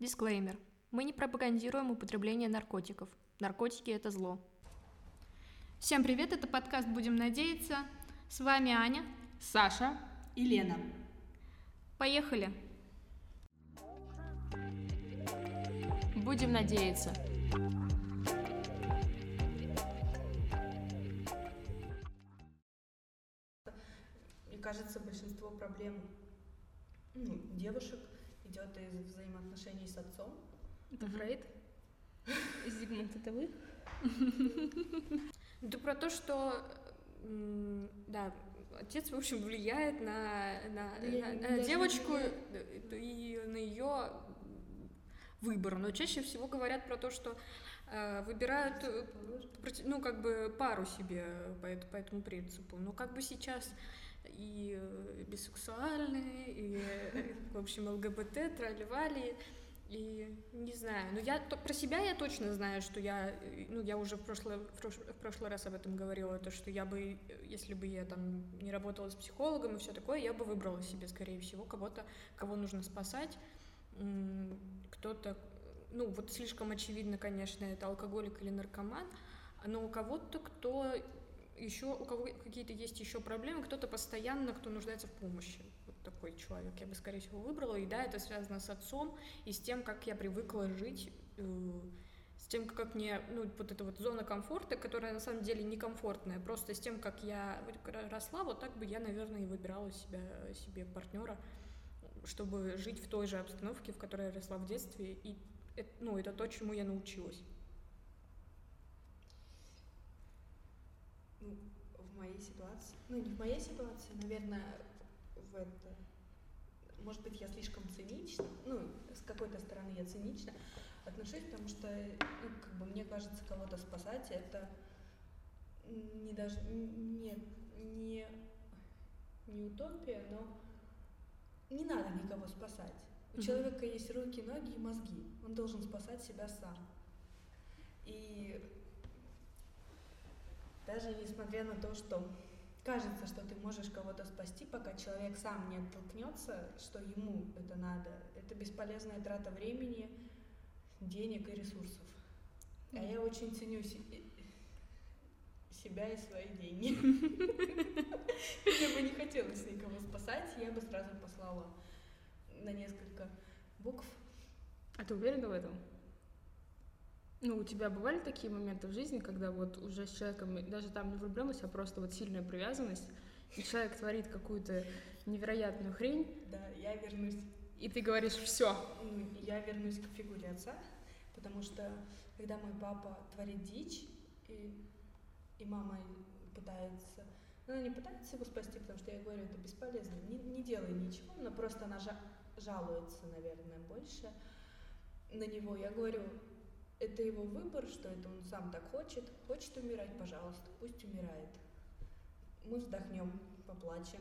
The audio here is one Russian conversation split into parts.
Дисклеймер. Мы не пропагандируем употребление наркотиков. Наркотики – это зло. Всем привет, это подкаст «Будем надеяться». С вами Аня. Саша и Лена. Поехали. Будем надеяться. Мне кажется, большинство проблем ну, девушек идет из взаимоотношений с отцом. Это Фрейд? Зигмунд, это вы? Это про то, что да, отец, в общем, влияет на, на, да на, на девочку и на ее выбор. Но чаще всего говорят про то, что э, выбирают, ну, как бы пару себе по, по этому принципу. Но как бы сейчас и э, бисексуальные, и, э, в общем, ЛГБТ, тролливали, и не знаю, но я то, про себя я точно знаю, что я, э, ну, я уже в, прошлый, в прошлый раз об этом говорила, то, что я бы, если бы я там не работала с психологом и все такое, я бы выбрала себе, скорее всего, кого-то, кого нужно спасать, кто-то, ну, вот слишком очевидно, конечно, это алкоголик или наркоман, но у кого-то, кто еще у кого какие-то есть еще проблемы, кто-то постоянно, кто нуждается в помощи. Вот такой человек я бы, скорее всего, выбрала. И да, это связано с отцом и с тем, как я привыкла жить, э, с тем, как мне, ну, вот эта вот зона комфорта, которая на самом деле некомфортная, просто с тем, как я росла, вот так бы я, наверное, и выбирала себя, себе партнера, чтобы жить в той же обстановке, в которой я росла в детстве. И, ну, это то, чему я научилась. В моей ситуации, ну не в моей ситуации, наверное, в это, может быть, я слишком цинична, ну, с какой-то стороны я цинично отношусь, потому что, ну, как бы мне кажется, кого-то спасать это не даже не, не, не утопия, но не надо никого спасать. У mm-hmm. человека есть руки, ноги и мозги. Он должен спасать себя сам. И даже несмотря на то, что кажется, что ты можешь кого-то спасти, пока человек сам не оттолкнется, что ему это надо, это бесполезная трата времени, денег и ресурсов. А я очень ценю себя и свои деньги. Мне бы не хотелось никого спасать, я бы сразу послала на несколько букв. А ты уверена в этом? Ну, у тебя бывали такие моменты в жизни, когда вот уже с человеком, даже там не влюбленность, а просто вот сильная привязанность, и человек творит какую-то невероятную хрень. Да, я вернусь. И ты говоришь, все. Я вернусь к фигуре отца, потому что когда мой папа творит дичь, и, и мама пытается, ну, она не пытается его спасти, потому что я говорю, это бесполезно, не, не делай ничего, но просто она жа жалуется, наверное, больше на него. Я говорю, это его выбор, что это он сам так хочет. Хочет умирать, пожалуйста, пусть умирает. Мы вздохнем, поплачем.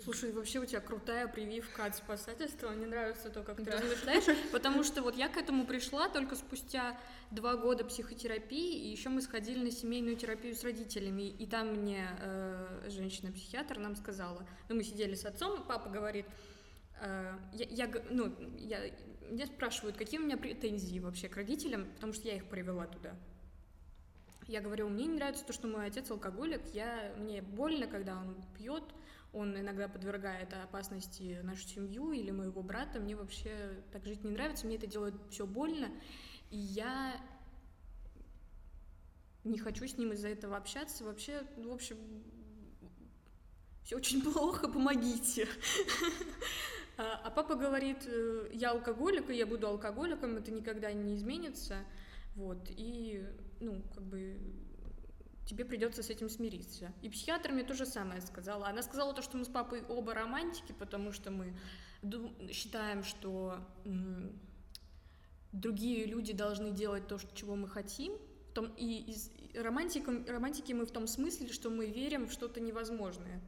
Слушай, вообще у тебя крутая прививка от спасательства. Мне нравится то, как ты размышляешь, потому что вот я к этому пришла только спустя два года психотерапии, и еще мы сходили на семейную терапию с родителями, и там мне э, женщина-психиатр нам сказала, ну мы сидели с отцом, папа говорит, я, я, ну, я, меня спрашивают, какие у меня претензии вообще к родителям, потому что я их привела туда. Я говорю, мне не нравится то, что мой отец алкоголик, я, мне больно, когда он пьет, он иногда подвергает опасности нашу семью или моего брата, мне вообще так жить не нравится, мне это делает все больно, и я не хочу с ним из-за этого общаться, вообще, ну, в общем, все очень плохо, помогите. А, а папа говорит, э, я алкоголик, и я буду алкоголиком, это никогда не изменится. Вот, и, ну, как бы, тебе придется с этим смириться. И психиатр мне то же самое сказала. Она сказала то, что мы с папой оба романтики, потому что мы считаем, что другие люди должны делать то, чего мы хотим. И из романтики мы в том смысле, что мы верим в что-то невозможное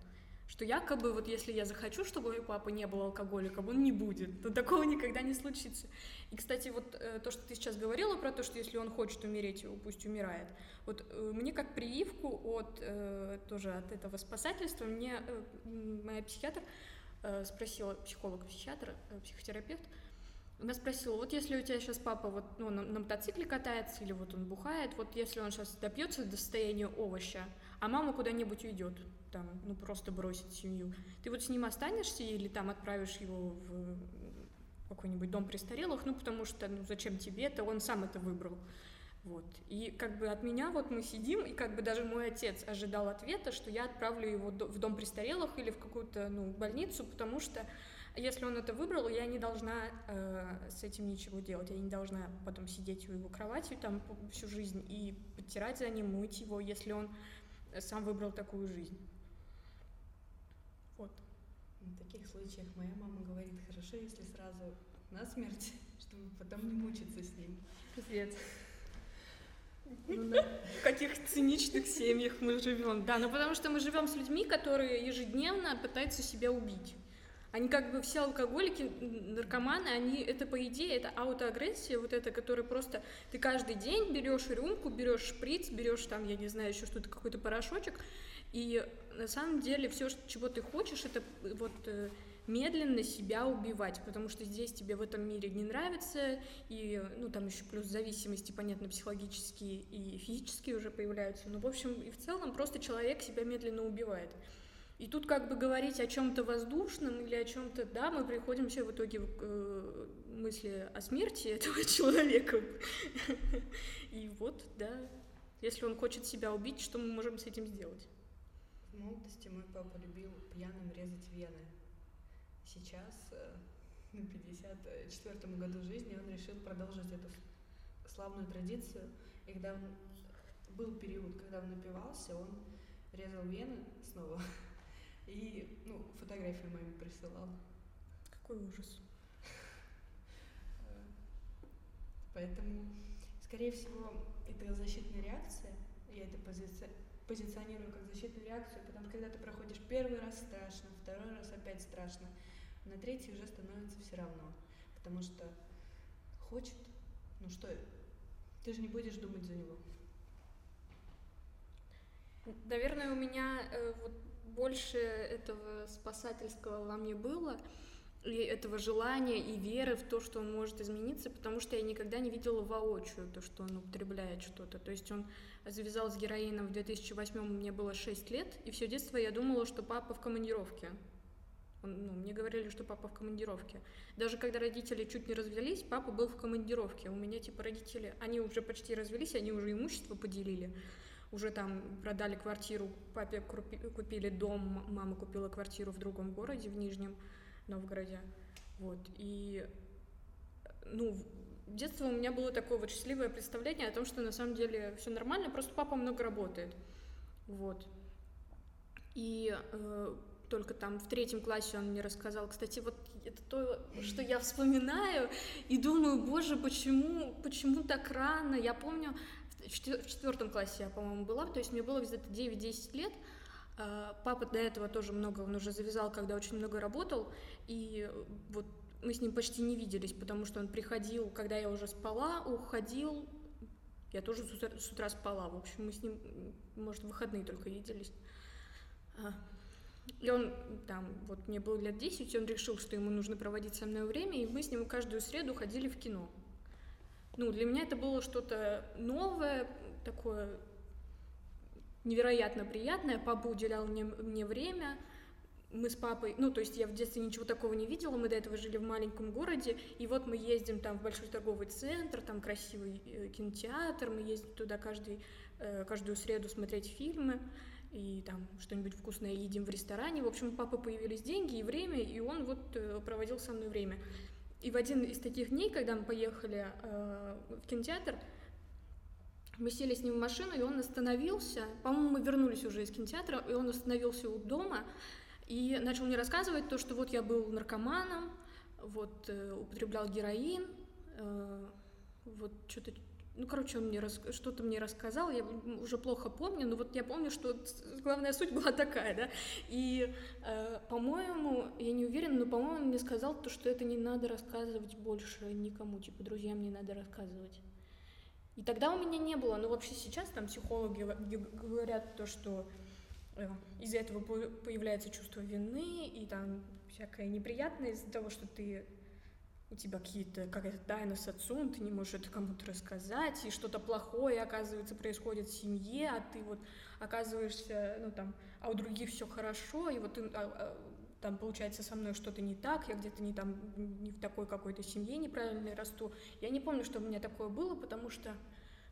что якобы вот если я захочу, чтобы мой папа не был алкоголиком, он не будет, то такого никогда не случится. И, кстати, вот э, то, что ты сейчас говорила про то, что если он хочет умереть, пусть умирает. Вот э, мне как прививку от э, тоже от этого спасательства мне моя психиатр спросила, психолог-психиатр, психотерапевт, Она спросила, вот если у тебя сейчас папа вот, ну, на, на мотоцикле катается или вот он бухает, вот если он сейчас допьется до состояния овоща, а мама куда-нибудь уйдет, там, ну просто бросит семью, ты вот с ним останешься или там отправишь его в какой-нибудь дом престарелых, ну потому что, ну зачем тебе это, он сам это выбрал. Вот. И как бы от меня вот мы сидим, и как бы даже мой отец ожидал ответа, что я отправлю его в дом престарелых или в какую-то ну, больницу, потому что если он это выбрал, я не должна э, с этим ничего делать. Я не должна потом сидеть у его кровати там всю жизнь и подтирать за ним, мыть его, если он сам выбрал такую жизнь. Вот. В таких случаях моя мама говорит, хорошо, если сразу на смерть, чтобы потом не мучиться с ним. Пиздец. Ну, в каких циничных семьях мы живем. Да, ну потому что мы живем с людьми, которые ежедневно пытаются себя убить. Они как бы все алкоголики, наркоманы, они это по идее, это аутоагрессия, вот это, которая просто ты каждый день берешь рюмку, берешь шприц, берешь там, я не знаю, еще что-то, какой-то порошочек, и на самом деле все, чего ты хочешь, это вот э, медленно себя убивать, потому что здесь тебе в этом мире не нравится, и, ну, там еще плюс зависимости, понятно, психологические и физические уже появляются, но, в общем, и в целом просто человек себя медленно убивает. И тут как бы говорить о чем-то воздушном или о чем-то, да, мы приходим все в итоге к э, мысли о смерти этого человека. И вот, да, если он хочет себя убить, что мы можем с этим сделать? В молодости мой папа любил пьяным резать вены. Сейчас, э, на 54-м году жизни, он решил продолжить эту славную традицию. И когда он был период, когда он напивался, он резал вены снова и, ну, фотографии маме присылал. Какой ужас. Поэтому, скорее всего, это защитная реакция. Я это пози позиционирую как защитную реакцию, потому что когда ты проходишь первый раз страшно, второй раз опять страшно, на третий уже становится все равно. Потому что хочет, ну что, ты же не будешь думать за него. Наверное, у меня э, вот больше этого спасательского во мне было, и этого желания и веры в то, что он может измениться, потому что я никогда не видела воочию то, что он употребляет что-то. То есть он завязал с героином в 2008 мне было 6 лет, и все детство я думала, что папа в командировке. Он, ну, мне говорили, что папа в командировке. Даже когда родители чуть не развелись, папа был в командировке. У меня типа родители, они уже почти развелись, они уже имущество поделили уже там продали квартиру, папе купили дом, мама купила квартиру в другом городе, в Нижнем Новгороде. Вот, и, ну, детство у меня было такое вот счастливое представление о том, что на самом деле все нормально, просто папа много работает. Вот. И э, только там в третьем классе он мне рассказал. Кстати, вот это то, что я вспоминаю и думаю, боже, почему, почему так рано? Я помню, в четвертом классе я, по-моему, была, то есть мне было где-то 9-10 лет. А, папа до этого тоже много, он уже завязал, когда очень много работал, и вот мы с ним почти не виделись, потому что он приходил, когда я уже спала, уходил, я тоже с утра, с утра спала, в общем, мы с ним, может, в выходные только виделись. А, и он там, вот мне было лет 10, и он решил, что ему нужно проводить со мной время, и мы с ним каждую среду ходили в кино. Ну, для меня это было что-то новое, такое невероятно приятное. Папа уделял мне, мне время. Мы с папой, ну, то есть я в детстве ничего такого не видела, мы до этого жили в маленьком городе, и вот мы ездим там в большой торговый центр, там красивый э, кинотеатр, мы ездим туда каждый, э, каждую среду смотреть фильмы, и там что-нибудь вкусное едим в ресторане. В общем, у папы появились деньги и время, и он вот э, проводил со мной время. И в один из таких дней, когда мы поехали э, в кинотеатр, мы сели с ним в машину, и он остановился. По-моему, мы вернулись уже из кинотеатра, и он остановился у дома и начал мне рассказывать то, что вот я был наркоманом, вот э, употреблял героин, э, вот что-то ну, короче, он мне рас... что-то мне рассказал, я уже плохо помню, но вот я помню, что главная суть была такая, да, и, э, по-моему, я не уверена, но, по-моему, он мне сказал то, что это не надо рассказывать больше никому, типа, друзьям не надо рассказывать. И тогда у меня не было, но вообще сейчас там психологи говорят то, что э, из-за этого появляется чувство вины и там всякое неприятное из-за того, что ты у тебя какие-то какая-то тайна с отцом, ты не можешь это кому-то рассказать, и что-то плохое, оказывается, происходит в семье, а ты вот оказываешься, ну там, а у других все хорошо, и вот ты, а, а, там получается со мной что-то не так, я где-то не там не в такой какой-то семье неправильной расту. Я не помню, что у меня такое было, потому что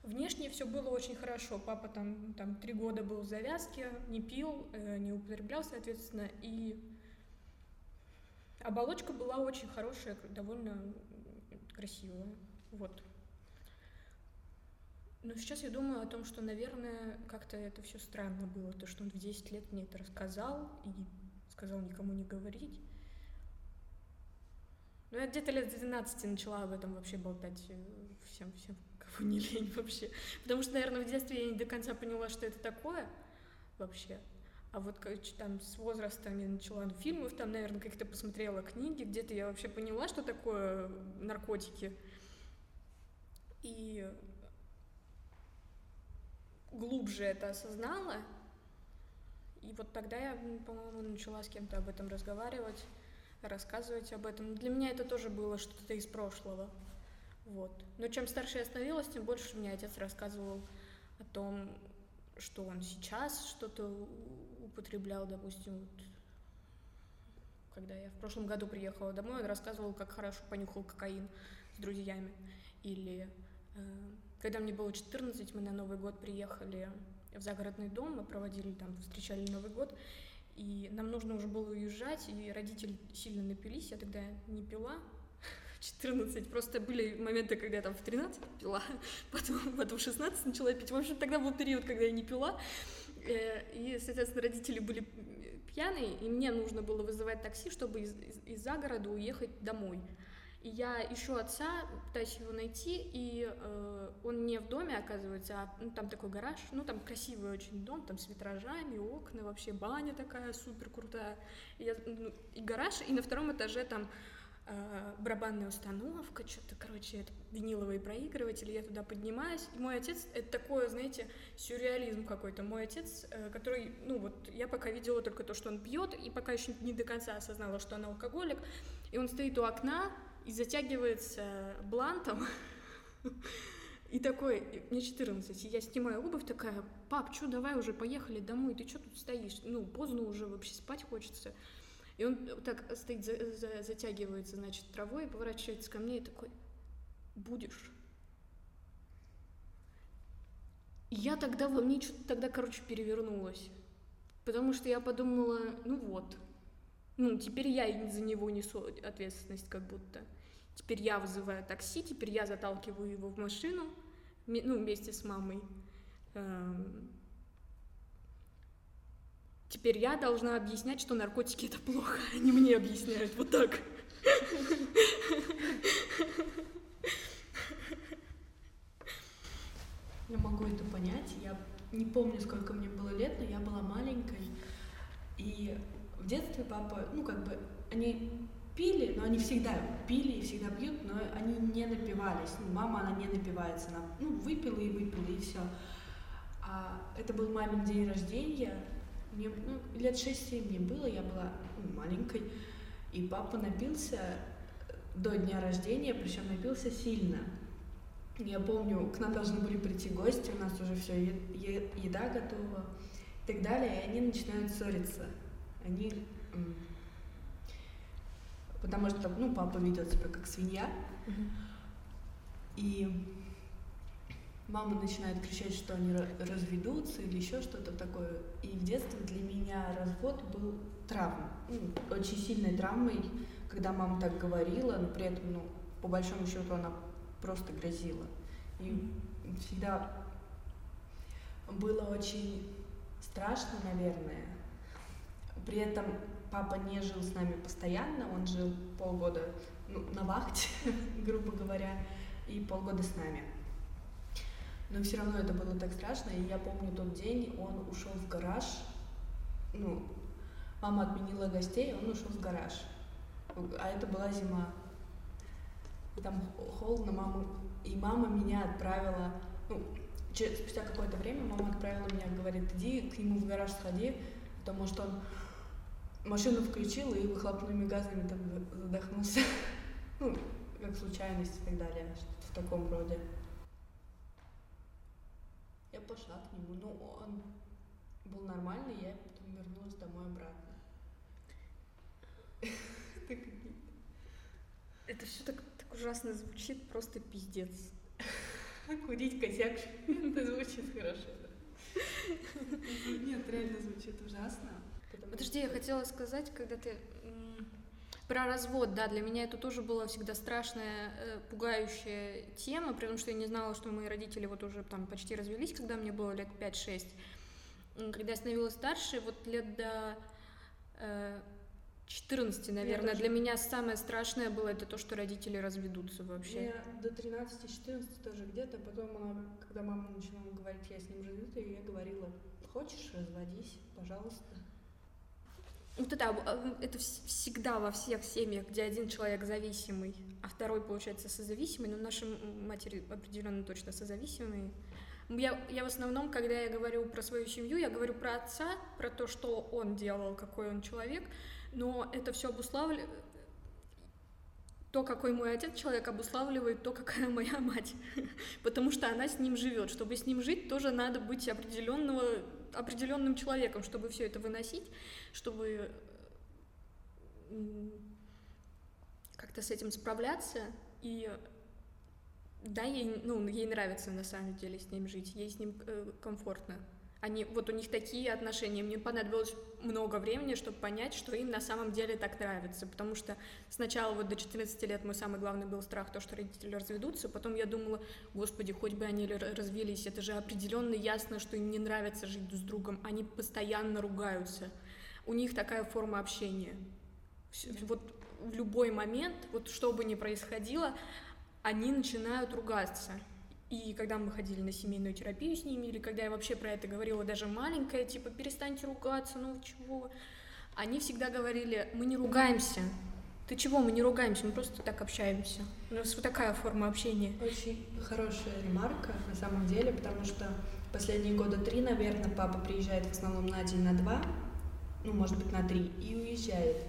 внешне все было очень хорошо. Папа там там три года был в завязке, не пил, э, не употреблял, соответственно, и Оболочка была очень хорошая, довольно красивая. Вот. Но сейчас я думаю о том, что, наверное, как-то это все странно было, то, что он в 10 лет мне это рассказал и сказал никому не говорить. Ну, я где-то лет с 12 начала об этом вообще болтать э, всем, всем, кого не лень вообще. Потому что, наверное, в детстве я не до конца поняла, что это такое вообще. А вот там с возрастом я начала ну, фильмов, там, наверное, как-то посмотрела книги, где-то я вообще поняла, что такое наркотики. И глубже это осознала. И вот тогда я, по-моему, начала с кем-то об этом разговаривать, рассказывать об этом. Для меня это тоже было что-то из прошлого. Вот. Но чем старше я становилась, тем больше мне отец рассказывал о том, что он сейчас что-то употреблял, допустим, вот, когда я в прошлом году приехала домой, он рассказывал, как хорошо понюхал кокаин с друзьями. Или э, когда мне было 14, мы на Новый год приехали в загородный дом, мы проводили там, встречали Новый год, и нам нужно уже было уезжать, и родители сильно напились, я тогда не пила, 14, просто были моменты, когда я там в 13 пила, потом, потом в 16 начала пить, в общем, тогда был период, когда я не пила, Э, и, соответственно, родители были пьяные, и мне нужно было вызывать такси, чтобы из, из, из загорода уехать домой. И я ищу отца, пытаюсь его найти, и э, он не в доме, оказывается, а ну, там такой гараж, ну там красивый очень дом, там с витражами, окна, вообще баня такая супер крутая. И, ну, и гараж, и на втором этаже там э, барабанная установка, что-то, короче, это виниловый проигрыватель, я туда поднимаюсь, и мой отец, это такое, знаете, сюрреализм какой-то. Мой отец, э, который, ну вот, я пока видела только то, что он пьет, и пока еще не до конца осознала, что он алкоголик, и он стоит у окна и затягивается блантом, и такой, мне 14, и я снимаю обувь, такая, пап, что, давай уже поехали домой, ты что тут стоишь? Ну, поздно уже, вообще спать хочется. И он так стоит, за, за, затягивается, значит, травой, и поворачивается ко мне и такой, будешь. Я тогда во мне что-то тогда, короче, перевернулась. Потому что я подумала, ну вот, ну, теперь я за него несу ответственность как будто. Теперь я вызываю такси, теперь я заталкиваю его в машину, ну, вместе с мамой. Эм, Теперь я должна объяснять, что наркотики это плохо, они мне объясняют вот так. Я могу это понять. Я не помню, сколько мне было лет, но я была маленькой. И в детстве папа, ну, как бы, они пили, но они всегда пили и всегда пьют, но они не напивались. Ну, мама, она не напивается. Она, ну, выпила и выпила, и все. А это был мамин день рождения, мне ну, лет 6-7 мне было, я была ну, маленькой, и папа напился до дня рождения, причем напился сильно. Я помню, к нам должны были прийти гости, у нас уже все, еда готова и так далее, и они начинают ссориться. Они... Потому что, ну, папа ведет себя как свинья. И мама начинает кричать, что они разведутся или еще что-то такое. И в детстве для меня развод был травмой, ну, очень сильной травмой, когда мама так говорила, но при этом, ну, по большому счету она просто грозила. И всегда было очень страшно, наверное. При этом папа не жил с нами постоянно, он жил полгода ну, на вахте, грубо говоря, и полгода с нами. Но все равно это было так страшно, и я помню тот день, он ушел в гараж, ну, мама отменила гостей, он ушел в гараж, а это была зима. И там холодно, мама, и мама меня отправила, ну, через, спустя какое-то время мама отправила меня, говорит, иди к нему в гараж сходи, потому что он машину включил и выхлопными газами там задохнулся. Ну, как случайность и так далее, что-то в таком роде. Пошла к нему, ну, он был нормальный, я потом вернулась домой обратно. Это все так, так ужасно звучит, просто пиздец. Курить косяк, это звучит хорошо, да. Нет, реально звучит ужасно. Подожди, я хотела сказать, когда ты про развод, да, для меня это тоже была всегда страшная, э, пугающая тема, потому что я не знала, что мои родители вот уже там почти развелись, когда мне было лет 5-6. Когда я становилась старше, вот лет до э, 14, наверное, для меня самое страшное было это то, что родители разведутся вообще. Я до 13-14 тоже где-то, потом она, когда мама начала говорить, я с ним и я говорила, хочешь, разводись, пожалуйста. Вот это, а, это всегда во всех семьях, где один человек зависимый, а второй, получается, созависимый, но наши матери определенно точно созависимые. Я, я в основном, когда я говорю про свою семью, я говорю про отца, про то, что он делал, какой он человек, но это все обуславливает, то, какой мой отец человек, обуславливает то, какая моя мать. Потому что она с ним живет. Чтобы с ним жить, тоже надо быть определенного определенным человеком, чтобы все это выносить, чтобы как-то с этим справляться. И да, ей, ну, ей нравится на самом деле с ним жить, ей с ним э, комфортно. Они, вот у них такие отношения. Мне понадобилось много времени, чтобы понять, что им на самом деле так нравится. Потому что сначала вот до 14 лет мой самый главный был страх, то, что родители разведутся. Потом я думала, господи, хоть бы они развелись. Это же определенно ясно, что им не нравится жить с другом. Они постоянно ругаются. У них такая форма общения. Вот в любой момент, вот что бы ни происходило, они начинают ругаться. И когда мы ходили на семейную терапию с ними, или когда я вообще про это говорила, даже маленькая, типа, перестаньте ругаться, ну чего, они всегда говорили, мы не ругаемся. Ты чего, мы не ругаемся, мы просто так общаемся. У нас вот такая форма общения. Очень хорошая ремарка, на самом деле, потому что последние года три, наверное, папа приезжает в основном на день, на два, ну, может быть, на три, и уезжает.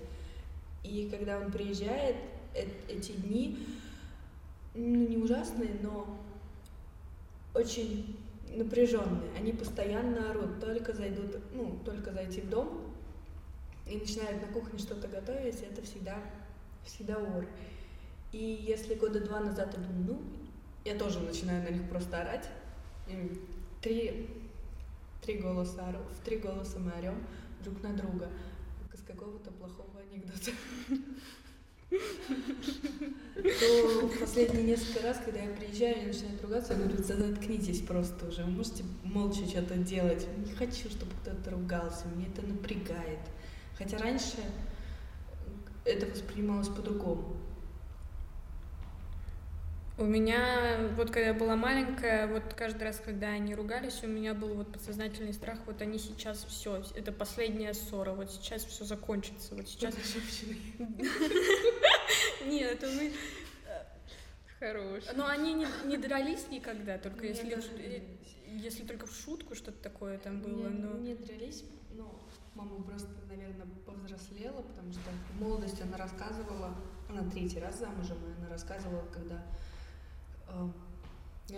И когда он приезжает, э эти дни, ну, не ужасные, но очень напряженные. Они постоянно орут, только зайдут, ну, только зайти в дом и начинают на кухне что-то готовить, это всегда, всегда ор. И если года два назад я думаю, ну, я тоже начинаю на них просто орать. Три, три голоса ору, в три голоса мы орем друг на друга, как из какого-то плохого анекдота то последние несколько раз, когда я приезжаю, они начинают ругаться, я говорю, заткнитесь просто уже, вы можете молча что-то делать. Не хочу, чтобы кто-то ругался, мне это напрягает. Хотя раньше это воспринималось по-другому. У меня, вот когда я была маленькая, вот каждый раз, когда они ругались, у меня был вот подсознательный страх, вот они сейчас все, это последняя ссора, вот сейчас все закончится, вот сейчас... Нет, мы... Хорош. Но они не, не дрались никогда, только если, если только в шутку что-то такое там было. Но... не дрались, но мама просто, наверное, повзрослела, потому что в молодости она рассказывала, она третий раз замужем, и она рассказывала, когда э,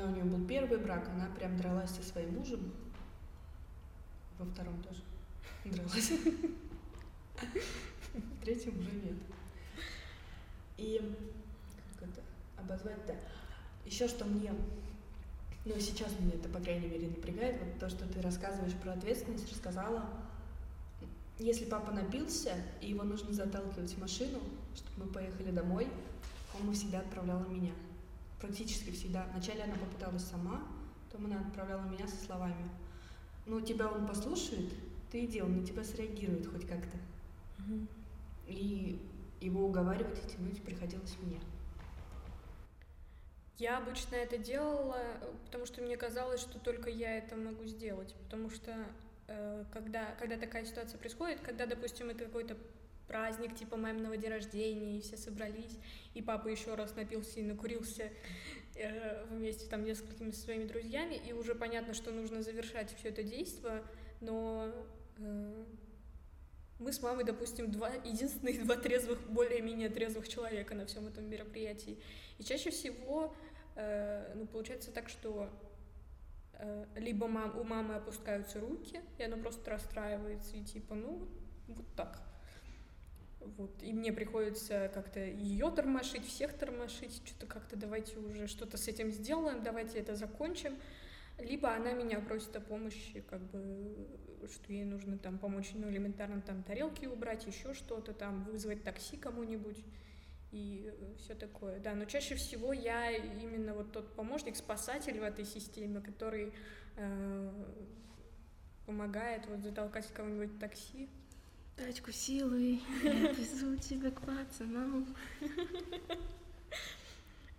у нее был первый брак, она прям дралась со своим мужем, во втором тоже дралась, в третьем уже нет. И как это обозвать-то? Еще что мне, ну сейчас мне это, по крайней мере, напрягает, вот то, что ты рассказываешь про ответственность, рассказала. Если папа напился, и его нужно заталкивать в машину, чтобы мы поехали домой, мама всегда отправляла меня. Практически всегда. Вначале она попыталась сама, потом она отправляла меня со словами. Ну, тебя он послушает, ты иди, он на тебя среагирует хоть как-то. Угу. И его уговаривать и тянуть приходилось мне. Я обычно это делала, потому что мне казалось, что только я это могу сделать. Потому что э, когда, когда такая ситуация происходит, когда, допустим, это какой-то праздник типа маминого дня рождения, и все собрались, и папа еще раз напился и накурился э, вместе там несколькими своими друзьями, и уже понятно, что нужно завершать все это действие, но э, мы с мамой, допустим, два, единственные два трезвых, более-менее трезвых человека на всем этом мероприятии. И чаще всего, э, ну, получается так, что э, либо мам, у мамы опускаются руки, и она просто расстраивается, и типа, ну, вот так. Вот. И мне приходится как-то ее тормошить, всех тормошить, что-то как-то давайте уже что-то с этим сделаем, давайте это закончим. Либо она меня просит о помощи, как бы, что ей нужно там помочь, ну, элементарно там тарелки убрать, еще что-то там, вызвать такси кому-нибудь и все такое. Да, но чаще всего я именно вот тот помощник, спасатель в этой системе, который э, помогает вот затолкать кого-нибудь в такси, Тачку силой, я везу тебя к пацанам.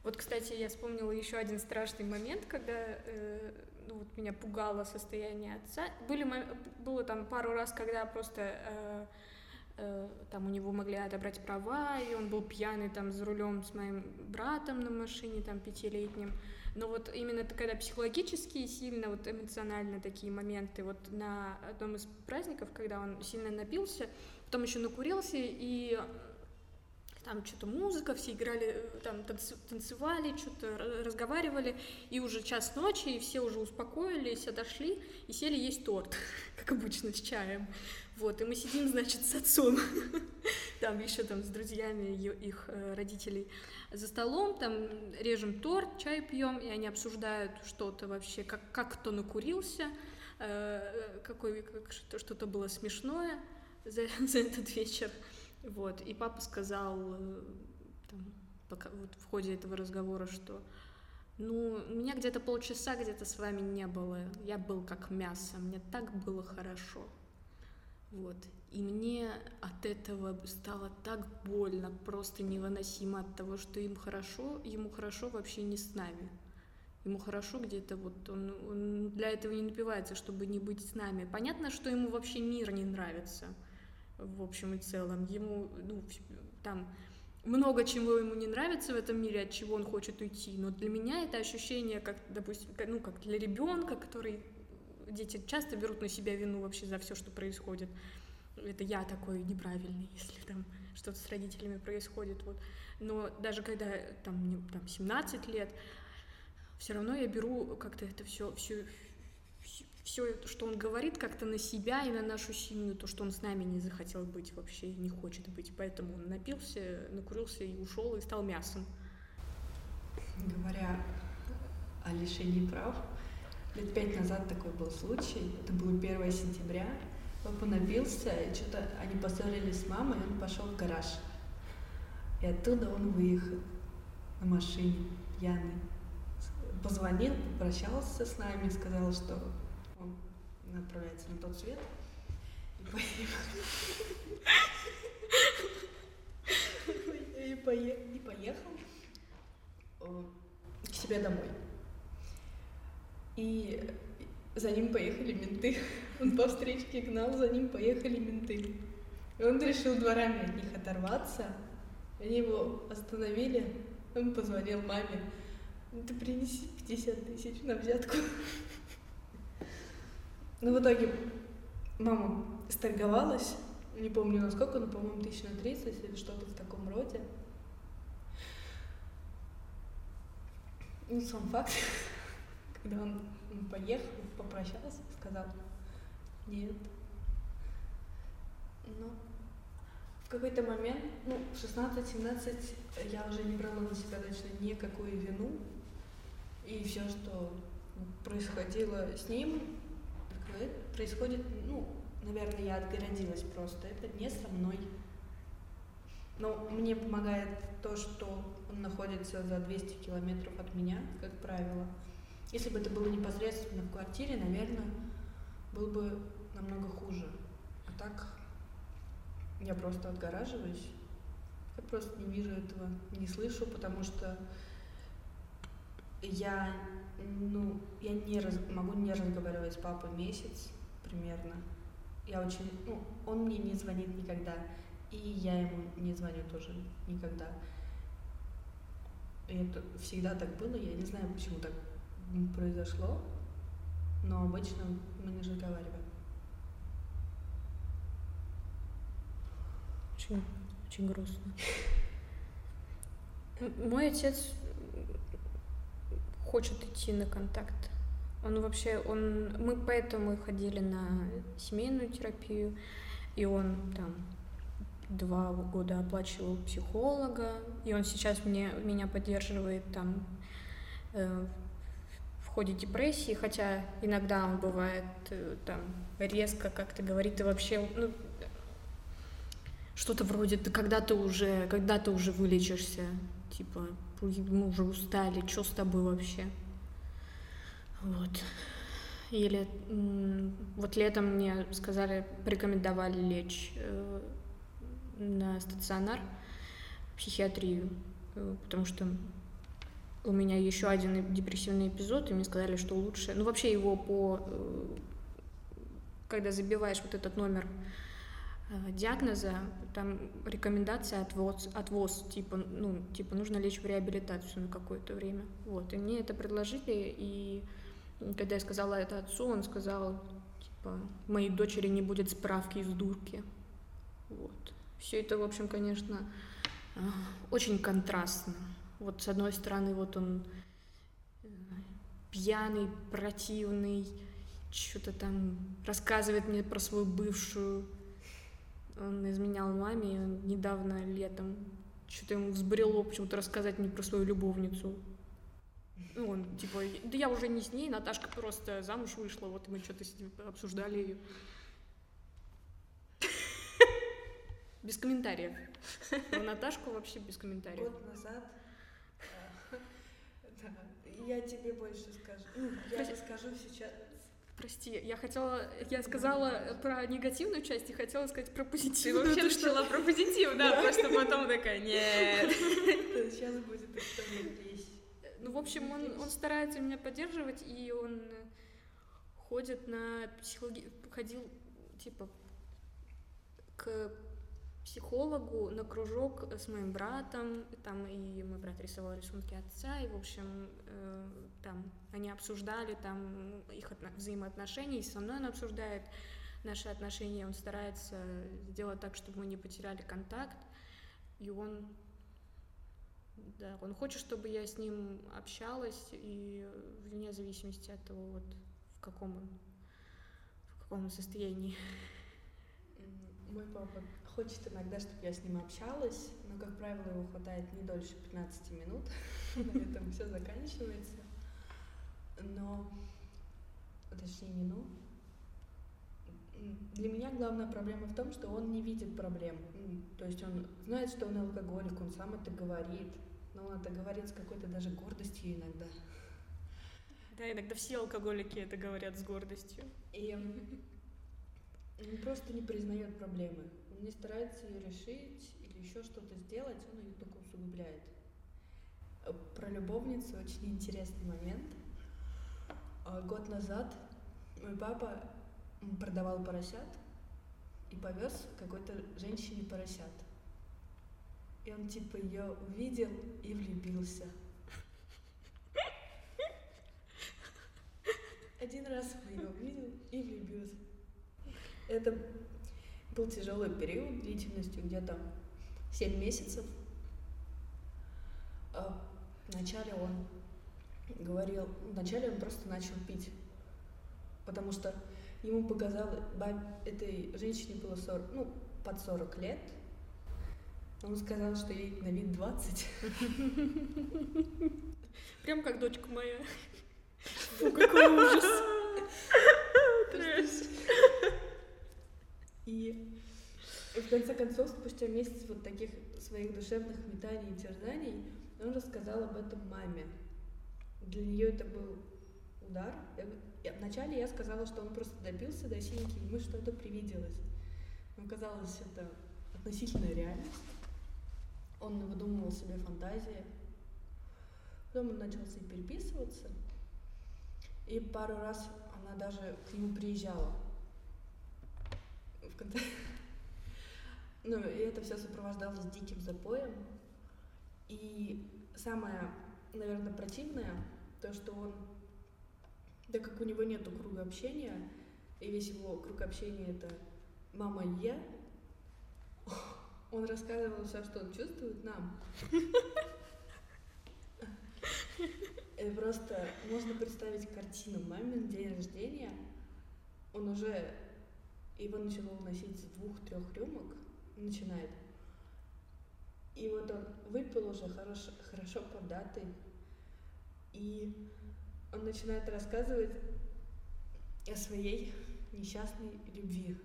Вот, кстати, я вспомнила еще один страшный момент, когда э, ну, вот меня пугало состояние отца. Были, было там пару раз, когда просто э, э, там у него могли отобрать права, и он был пьяный там за рулем с моим братом на машине, там пятилетним. Но вот именно когда психологически сильно, вот эмоционально такие моменты, вот на одном из праздников, когда он сильно напился, потом еще накурился, и там что-то музыка, все играли, там танцевали, что-то разговаривали, и уже час ночи, и все уже успокоились, отошли и сели есть торт, как обычно, с чаем. Вот, и мы сидим, значит, с отцом, там еще там с друзьями их э, родителей за столом, там режем торт, чай пьем, и они обсуждают что-то вообще, как, как кто накурился, э, какой, как, что-то было смешное за, за этот вечер. Вот, и папа сказал э, там, пока, вот в ходе этого разговора, что ну, у меня где-то полчаса где-то с вами не было, я был как мясо, мне так было хорошо. Вот. И мне от этого стало так больно, просто невыносимо от того, что им хорошо, ему хорошо вообще не с нами. Ему хорошо где-то вот он, он для этого не напивается, чтобы не быть с нами. Понятно, что ему вообще мир не нравится, в общем и целом. Ему, ну, там много чего ему не нравится в этом мире, от чего он хочет уйти. Но для меня это ощущение, как, допустим, ну, как для ребенка, который дети часто берут на себя вину вообще за все, что происходит. Это я такой неправильный, если там что-то с родителями происходит. Вот. Но даже когда там, мне, там 17 лет, все равно я беру как-то это все, все, все, что он говорит, как-то на себя и на нашу семью, то, что он с нами не захотел быть вообще, не хочет быть. Поэтому он напился, накурился и ушел, и стал мясом. Говоря о лишении прав, Лет пять назад такой был случай. Это было 1 сентября. Папа напился, и что-то они поссорились с мамой, и он пошел в гараж. И оттуда он выехал на машине, пьяный. Позвонил, попрощался с нами, сказал, что он отправляется на тот свет. И поехал к себе домой. И за ним поехали менты. Он по встречке гнал, за ним поехали менты. И он решил дворами от них оторваться. Они его остановили. Он позвонил маме. «Ну, ты принеси 50 тысяч на взятку. Но в итоге мама сторговалась. Не помню на сколько, но, по-моему, тысяч на 30 или что-то в таком роде. Ну, сам факт. Когда он поехал, попрощался, сказал, нет. Но в какой-то момент, ну, в 16-17 я уже не брала на себя точно никакую вину. И все, что происходило с ним, происходит, ну, наверное, я отгородилась просто. Это не со мной. Но мне помогает то, что он находится за 200 километров от меня, как правило. Если бы это было непосредственно в квартире, наверное, было бы намного хуже. А так я просто отгораживаюсь. Я просто не вижу этого, не слышу, потому что я, ну, я не раз, могу не разговаривать с папой месяц примерно. Я очень, ну, он мне не звонит никогда, и я ему не звоню тоже никогда. И это всегда так было, я не знаю, почему так произошло, но обычно мы не разговариваем. Очень, очень грустно. Мой отец хочет идти на контакт. Он вообще, он, мы поэтому ходили на семейную терапию, и он там два года оплачивал психолога, и он сейчас мне, меня поддерживает там э, в ходе депрессии, хотя иногда он бывает э, там резко как-то говорит и вообще, ну, что-то вроде, ты когда ты уже, когда ты уже вылечишься, типа, мы уже устали, что с тобой вообще? Вот. Или вот летом мне сказали, порекомендовали лечь э, на стационар, психиатрию, э, потому что у меня еще один депрессивный эпизод, и мне сказали, что лучше. Ну, вообще его по... Э, когда забиваешь вот этот номер диагноза, там рекомендация отвоз, отвоз типа, ну, типа нужно лечь в реабилитацию на какое-то время. Вот, и мне это предложили, и когда я сказала это отцу, он сказал, типа, моей дочери не будет справки из дурки. Вот. Все это, в общем, конечно, а, очень контрастно. Вот с одной стороны, вот он э, пьяный, противный, что-то там рассказывает мне про свою бывшую. Он изменял маме недавно летом. Что-то ему взбрело почему-то рассказать мне про свою любовницу. Ну, он, типа, да я уже не с ней, Наташка просто замуж вышла, вот мы что-то с ним обсуждали ее. Без комментариев. Наташку вообще без комментариев. Год назад я тебе больше скажу. Ну, я Прости. скажу сейчас. Прости, я хотела, я сказала про негативную часть и хотела сказать про позитивную. Ты вообще начала про позитив, да, просто потом такая, нет. Сейчас будет ну, в общем, он, он старается меня поддерживать, и он ходит на психологи... ходил, типа, к психологу на кружок с моим братом, там и мой брат рисовал рисунки отца, и, в общем, э, там они обсуждали там их взаимоотношения, и со мной он обсуждает наши отношения, он старается сделать так, чтобы мы не потеряли контакт, и он да, он хочет, чтобы я с ним общалась, и вне зависимости от того, вот в каком он, в каком он состоянии. Мой папа хочет иногда, чтобы я с ним общалась, но, как правило, его хватает не дольше 15 минут, на этом все заканчивается. Но, точнее, не ну, для меня главная проблема в том, что он не видит проблем. То есть он знает, что он алкоголик, он сам это говорит, но он это говорит с какой-то даже гордостью иногда. Да, иногда все алкоголики это говорят с гордостью. И он просто не признает проблемы. Не старается ее решить или еще что-то сделать, он ее только усугубляет. Про любовницу очень интересный момент. А, год назад мой папа продавал поросят и повез какой-то женщине поросят. И он типа ее увидел и влюбился. Один раз ее увидел и влюбился. Это был тяжелый период длительностью где-то 7 месяцев. А вначале он говорил, вначале он просто начал пить, потому что ему показалось, этой женщине было 40, ну, под 40 лет, он сказал, что ей на вид 20. Прям как дочка моя. Фу, какой ужас. И в конце концов, спустя месяц вот таких своих душевных метаний и терзаний, он рассказал об этом маме. Для нее это был удар. Я, вначале я сказала, что он просто добился до синьки, ему что-то привиделось. Но казалось, это относительная реальность. Он выдумывал себе фантазии. Потом он начал с ней переписываться. И пару раз она даже к нему приезжала. В конце... Ну, и это все сопровождалось диким запоем. И самое, наверное, противное, то, что он, так как у него нету круга общения, и весь его круг общения это мама и я, он рассказывал все, что он чувствует нам. Это просто можно представить картину. Мамин день рождения, он уже его начало уносить с двух-трех рюмок, начинает. И вот он выпил уже хорошо, хорошо податый, и он начинает рассказывать о своей несчастной любви.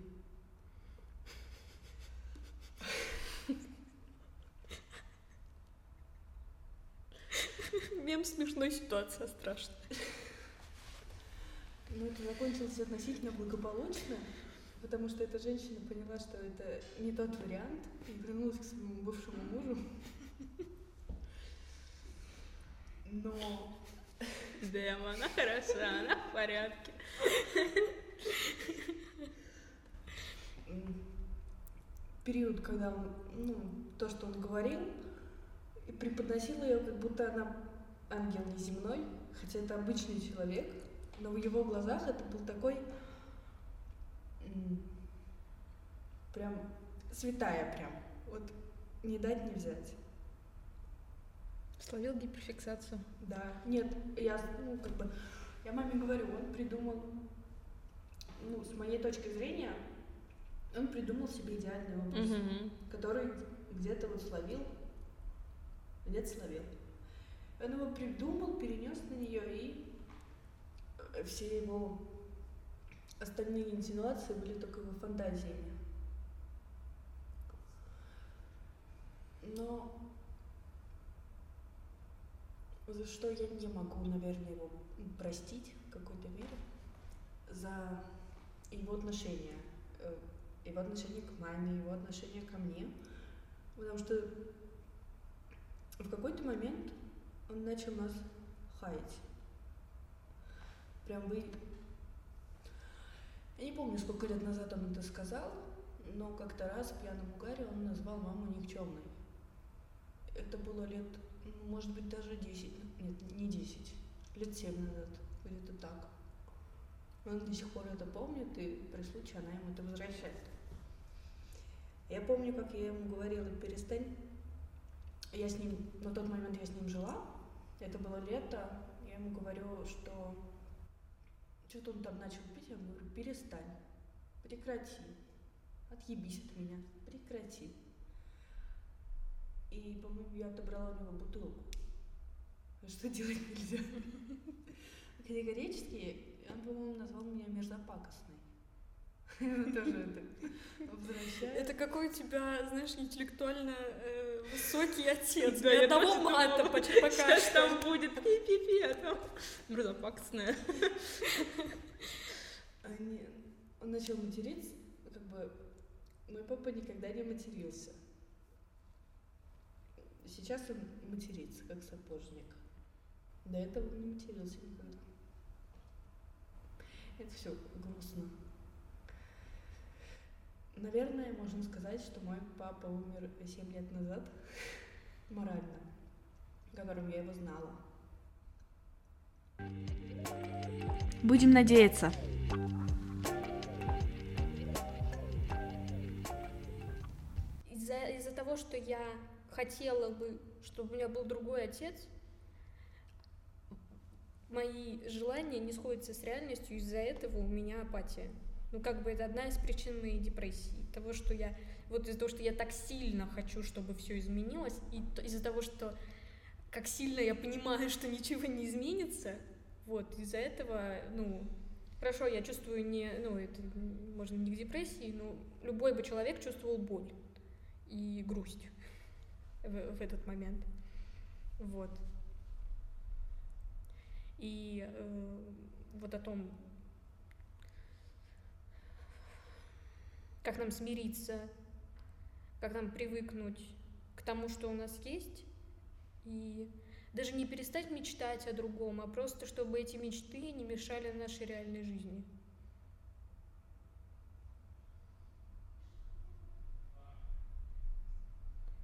Мем смешной ситуация страшная. Но это закончилось относительно благополучно, потому что эта женщина поняла, что это не тот вариант, и вернулась к своему бывшему мужу. Но... Дэм, она хороша, она в порядке. Период, когда он, ну, то, что он говорил, и преподносил ее, как будто она ангел неземной, хотя это обычный человек, но в его глазах это был такой прям святая прям. Вот не дать, не взять. Словил гиперфиксацию. Да. Нет, я, ну, как бы, я маме говорю, он придумал, ну, с моей точки зрения, он придумал себе идеальный образ, Мгм. который где-то вот словил, где-то словил. Он его придумал, перенес на нее, и э, все его остальные инсинуации были только его фантазиями. Но за что я не могу, наверное, его простить в какой-то мере, за его отношение, э, его отношение к маме, его отношение ко мне, потому что в какой-то момент он начал нас хаять. Прям вы... Я не помню, сколько лет назад он это сказал, но как-то раз в пьяном угаре он назвал маму никчемной. Это было лет, ну, может быть, даже 10, нет, не 10, лет 7 назад, где-то так. Он до сих пор это помнит, и при случае она ему это возвращает. Я помню, как я ему говорила, перестань. Я с ним, на тот момент я с ним жила, это было лето, я ему говорю, что что-то он там начал пить, я говорю, перестань, прекрати, отъебись от меня, прекрати. И, по-моему, я отобрала у него бутылку. Что делать нельзя. Категорически, он, по-моему, назвал меня мерзопакостной. Тоже это возвращает. Это какой у тебя, знаешь, интеллектуально э, высокий отец. Да, я тоже мата пока Сейчас что. там будет пи-пи-пи, а там мрзопакостная. Они... Он начал материться, как бы мой папа никогда не матерился. Сейчас он матерится, как сапожник. До этого он не матерился никогда. Это все грустно. Наверное, можно сказать, что мой папа умер 7 лет назад, морально, которым я его знала. Будем надеяться. Из-за из того, что я хотела бы, чтобы у меня был другой отец, мои желания не сходятся с реальностью, из-за этого у меня апатия. Ну, как бы это одна из причин моей депрессии. Того, что я... Вот из-за того, что я так сильно хочу, чтобы все изменилось, и из-за того, что как сильно я понимаю, что ничего не изменится, вот, из-за этого, ну, хорошо, я чувствую не, ну, это можно не к депрессии, но любой бы человек чувствовал боль и грусть в, в этот момент. Вот. И э, вот о том, как нам смириться, как нам привыкнуть к тому, что у нас есть, и даже не перестать мечтать о другом, а просто чтобы эти мечты не мешали нашей реальной жизни.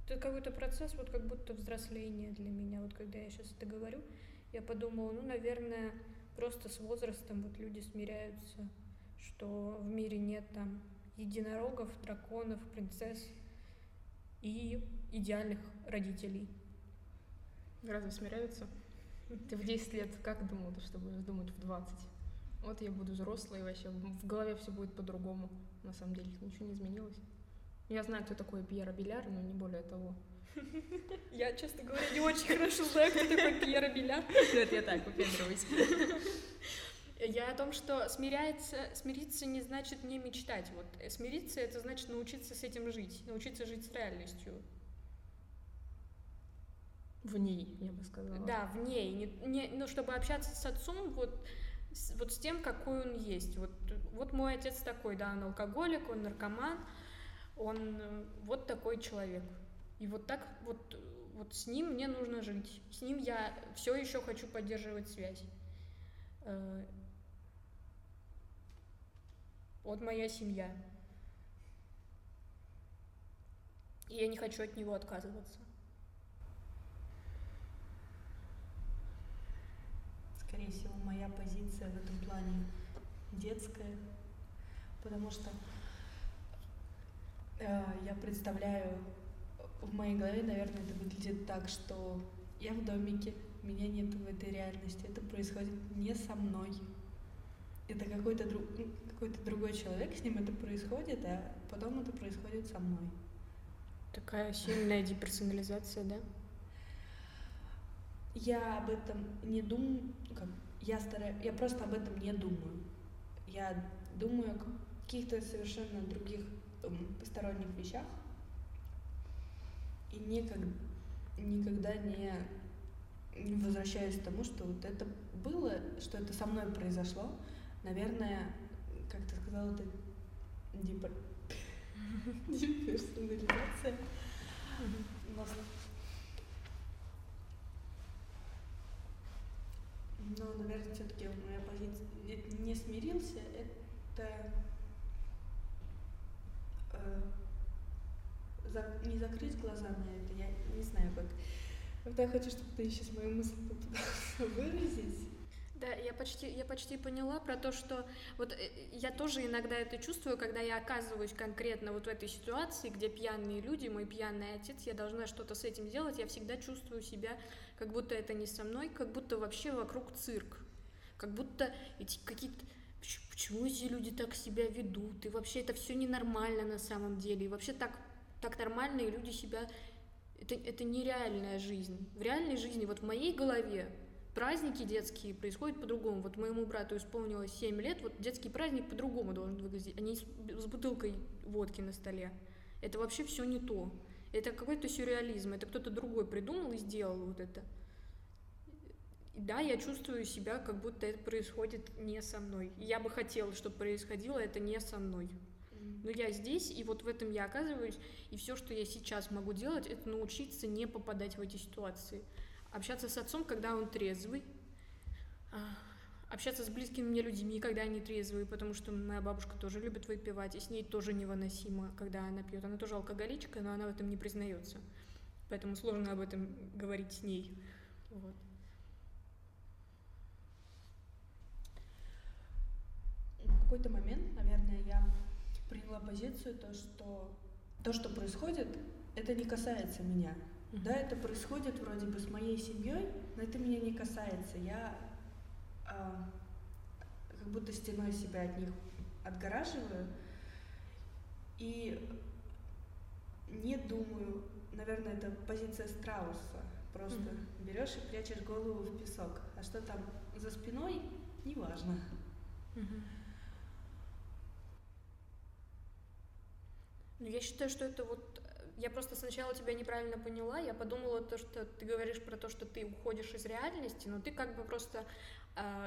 Это какой-то процесс, вот как будто взросления для меня. Вот когда я сейчас это говорю, я подумала, ну, наверное, просто с возрастом вот люди смиряются, что в мире нет там единорогов, драконов, принцесс. и идеальных родителей. Разве смиряются? Ты в 10 лет как думал, что будешь думать в 20? Вот я буду взрослой, вообще в голове все будет по-другому. На самом деле ничего не изменилось. Я знаю, кто такой Пьер Абеляр, но не более того. Я, честно говоря, не очень хорошо знаю, кто такой Пьер Абеляр. Это я так, выпендриваюсь. Я о том, что смиряется, смириться не значит не мечтать. Вот э, смириться это значит научиться с этим жить, научиться жить с реальностью. В ней, я бы сказала. Да, в ней. Не, не, ну, чтобы общаться с отцом, вот с, вот с тем, какой он есть. Вот, вот мой отец такой, да, он алкоголик, он наркоман, он э, вот такой человек. И вот так вот, вот с ним мне нужно жить. С ним я все еще хочу поддерживать связь. Вот моя семья. И я не хочу от него отказываться. Скорее всего, моя позиция в этом плане детская, потому что э, я представляю, в моей голове, наверное, это выглядит так, что я в домике, меня нет в этой реальности, это происходит не со мной. Это какой-то друг, какой-то другой человек, с ним это происходит, а потом это происходит со мной. Такая сильная деперсонализация, да? Я об этом не думаю, как, я стараюсь, я просто об этом не думаю. Я думаю о каких-то совершенно других эм, посторонних вещах и никогда, никогда не, не возвращаюсь к тому, что вот это было, что это со мной произошло. Наверное, как ты сказала, это депер... деперсонализация. Но, наверное, все-таки моя позиция не, смирился, это э, не закрыть глаза на это, я не знаю как. Вот я хочу, чтобы ты сейчас мою мысль попытался выразить. Да, я почти, я почти поняла про то, что вот э, я тоже иногда это чувствую, когда я оказываюсь конкретно вот в этой ситуации, где пьяные люди, мой пьяный отец, я должна что-то с этим делать, я всегда чувствую себя, как будто это не со мной, как будто вообще вокруг цирк, как будто эти какие-то почему эти люди так себя ведут, и вообще это все ненормально на самом деле, и вообще так, так нормальные люди себя, это, это нереальная жизнь. В реальной жизни, вот в моей голове, праздники детские происходят по-другому. Вот моему брату исполнилось 7 лет, вот детский праздник по-другому должен выглядеть, а не с, бутылкой водки на столе. Это вообще все не то. Это какой-то сюрреализм, это кто-то другой придумал и сделал вот это. И да, я чувствую себя, как будто это происходит не со мной. Я бы хотела, чтобы происходило это не со мной. Но я здесь, и вот в этом я оказываюсь, и все, что я сейчас могу делать, это научиться не попадать в эти ситуации общаться с отцом, когда он трезвый, а, общаться с близкими мне людьми, когда они трезвые, потому что моя бабушка тоже любит выпивать, и с ней тоже невыносимо, когда она пьет. Она тоже алкоголичка, но она в этом не признается. Поэтому сложно об этом говорить с ней. Вот. В какой-то момент, наверное, я приняла позицию, то, что то, что происходит, это не касается меня. Да, это происходит вроде бы с моей семьей, но это меня не касается. Я э, как будто стеной себя от них отгораживаю и не думаю, наверное, это позиция страуса. Просто mm-hmm. берешь и прячешь голову в песок. А что там за спиной, неважно. Mm-hmm. Я считаю, что это вот я просто сначала тебя неправильно поняла, я подумала то, что ты говоришь про то, что ты уходишь из реальности, но ты как бы просто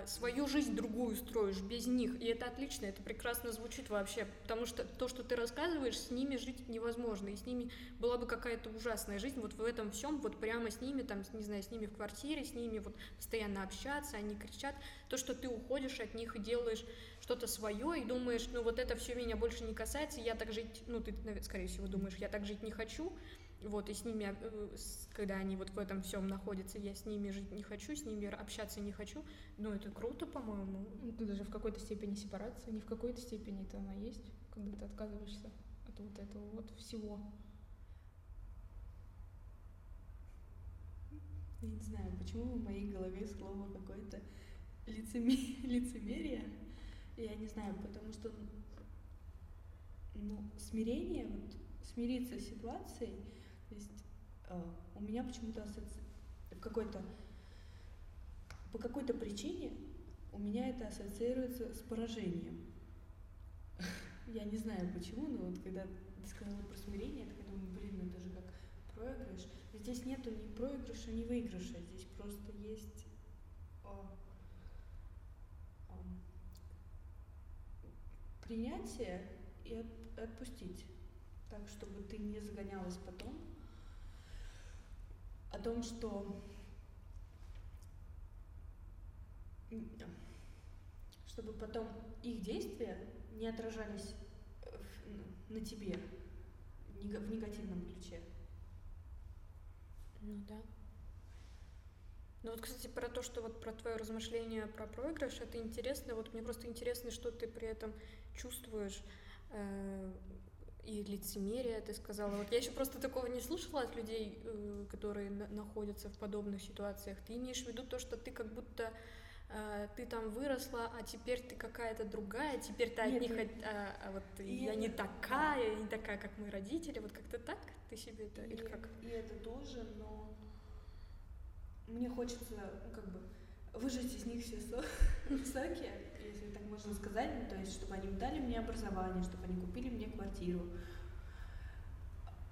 свою жизнь другую строишь без них, и это отлично, это прекрасно звучит вообще, потому что то, что ты рассказываешь, с ними жить невозможно, и с ними была бы какая-то ужасная жизнь, вот в этом всем, вот прямо с ними, там, не знаю, с ними в квартире, с ними вот постоянно общаться, они кричат, то, что ты уходишь от них и делаешь что-то свое и думаешь, ну вот это все меня больше не касается, я так жить, ну ты, скорее всего, думаешь, я так жить не хочу, вот, и с ними, э, когда они вот в этом всем находятся, я с ними жить не хочу, с ними общаться не хочу. Но это круто, по-моему. Ну, это даже в какой-то степени сепарация, не в какой-то степени это она есть, когда ты отказываешься от вот этого вот всего. Я не знаю, почему в моей голове слово какое-то лицемерие. Я не знаю, потому что ну, смирение, вот, смириться с ситуацией — то есть э, у меня почему-то ассоци... в какой-то по какой-то причине у меня это ассоциируется с поражением. Я не знаю почему, но вот когда ты сказала про смирение, я такая думаю, блин, ну это же как проигрыш. Здесь нету ни проигрыша, ни выигрыша. Здесь просто есть о, о, принятие и от, отпустить. Так, чтобы ты не загонялась потом о том, что чтобы потом их действия не отражались на тебе в негативном ключе. Ну да. Ну вот, кстати, про то, что вот про твое размышление про проигрыш, это интересно. Вот мне просто интересно, что ты при этом чувствуешь э, и лицемерие, ты сказала. Вот я еще просто такого не слышала от людей, э, которые на находятся в подобных ситуациях. Ты имеешь в виду то, что ты как будто э, ты там выросла, а теперь ты какая-то другая, теперь ты от нет, них, нет. А, а вот и я это... не такая, не такая, как мои родители, вот как-то так ты себе это, и, или как? И это тоже, но мне хочется, ну, как бы, выжать из них все соки, если так можно сказать, ну, то есть, чтобы они дали мне образование, чтобы они купили мне квартиру,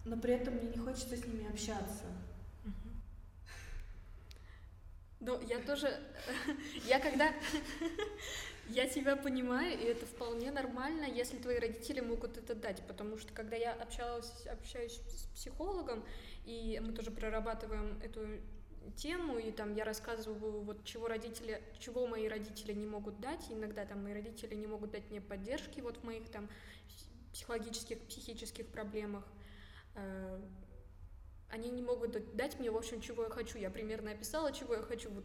но при этом мне не хочется с ними общаться. Ну, я тоже, я когда, я тебя понимаю, и это вполне нормально, если твои родители могут это дать, потому что когда я общалась, общаюсь с психологом, и мы тоже прорабатываем эту тему, и там я рассказываю, вот чего родители, чего мои родители не могут дать, иногда там мои родители не могут дать мне поддержки вот в моих там психологических, психических проблемах, э, они не могут дать мне, в общем, чего я хочу. Я примерно описала, чего я хочу. Вот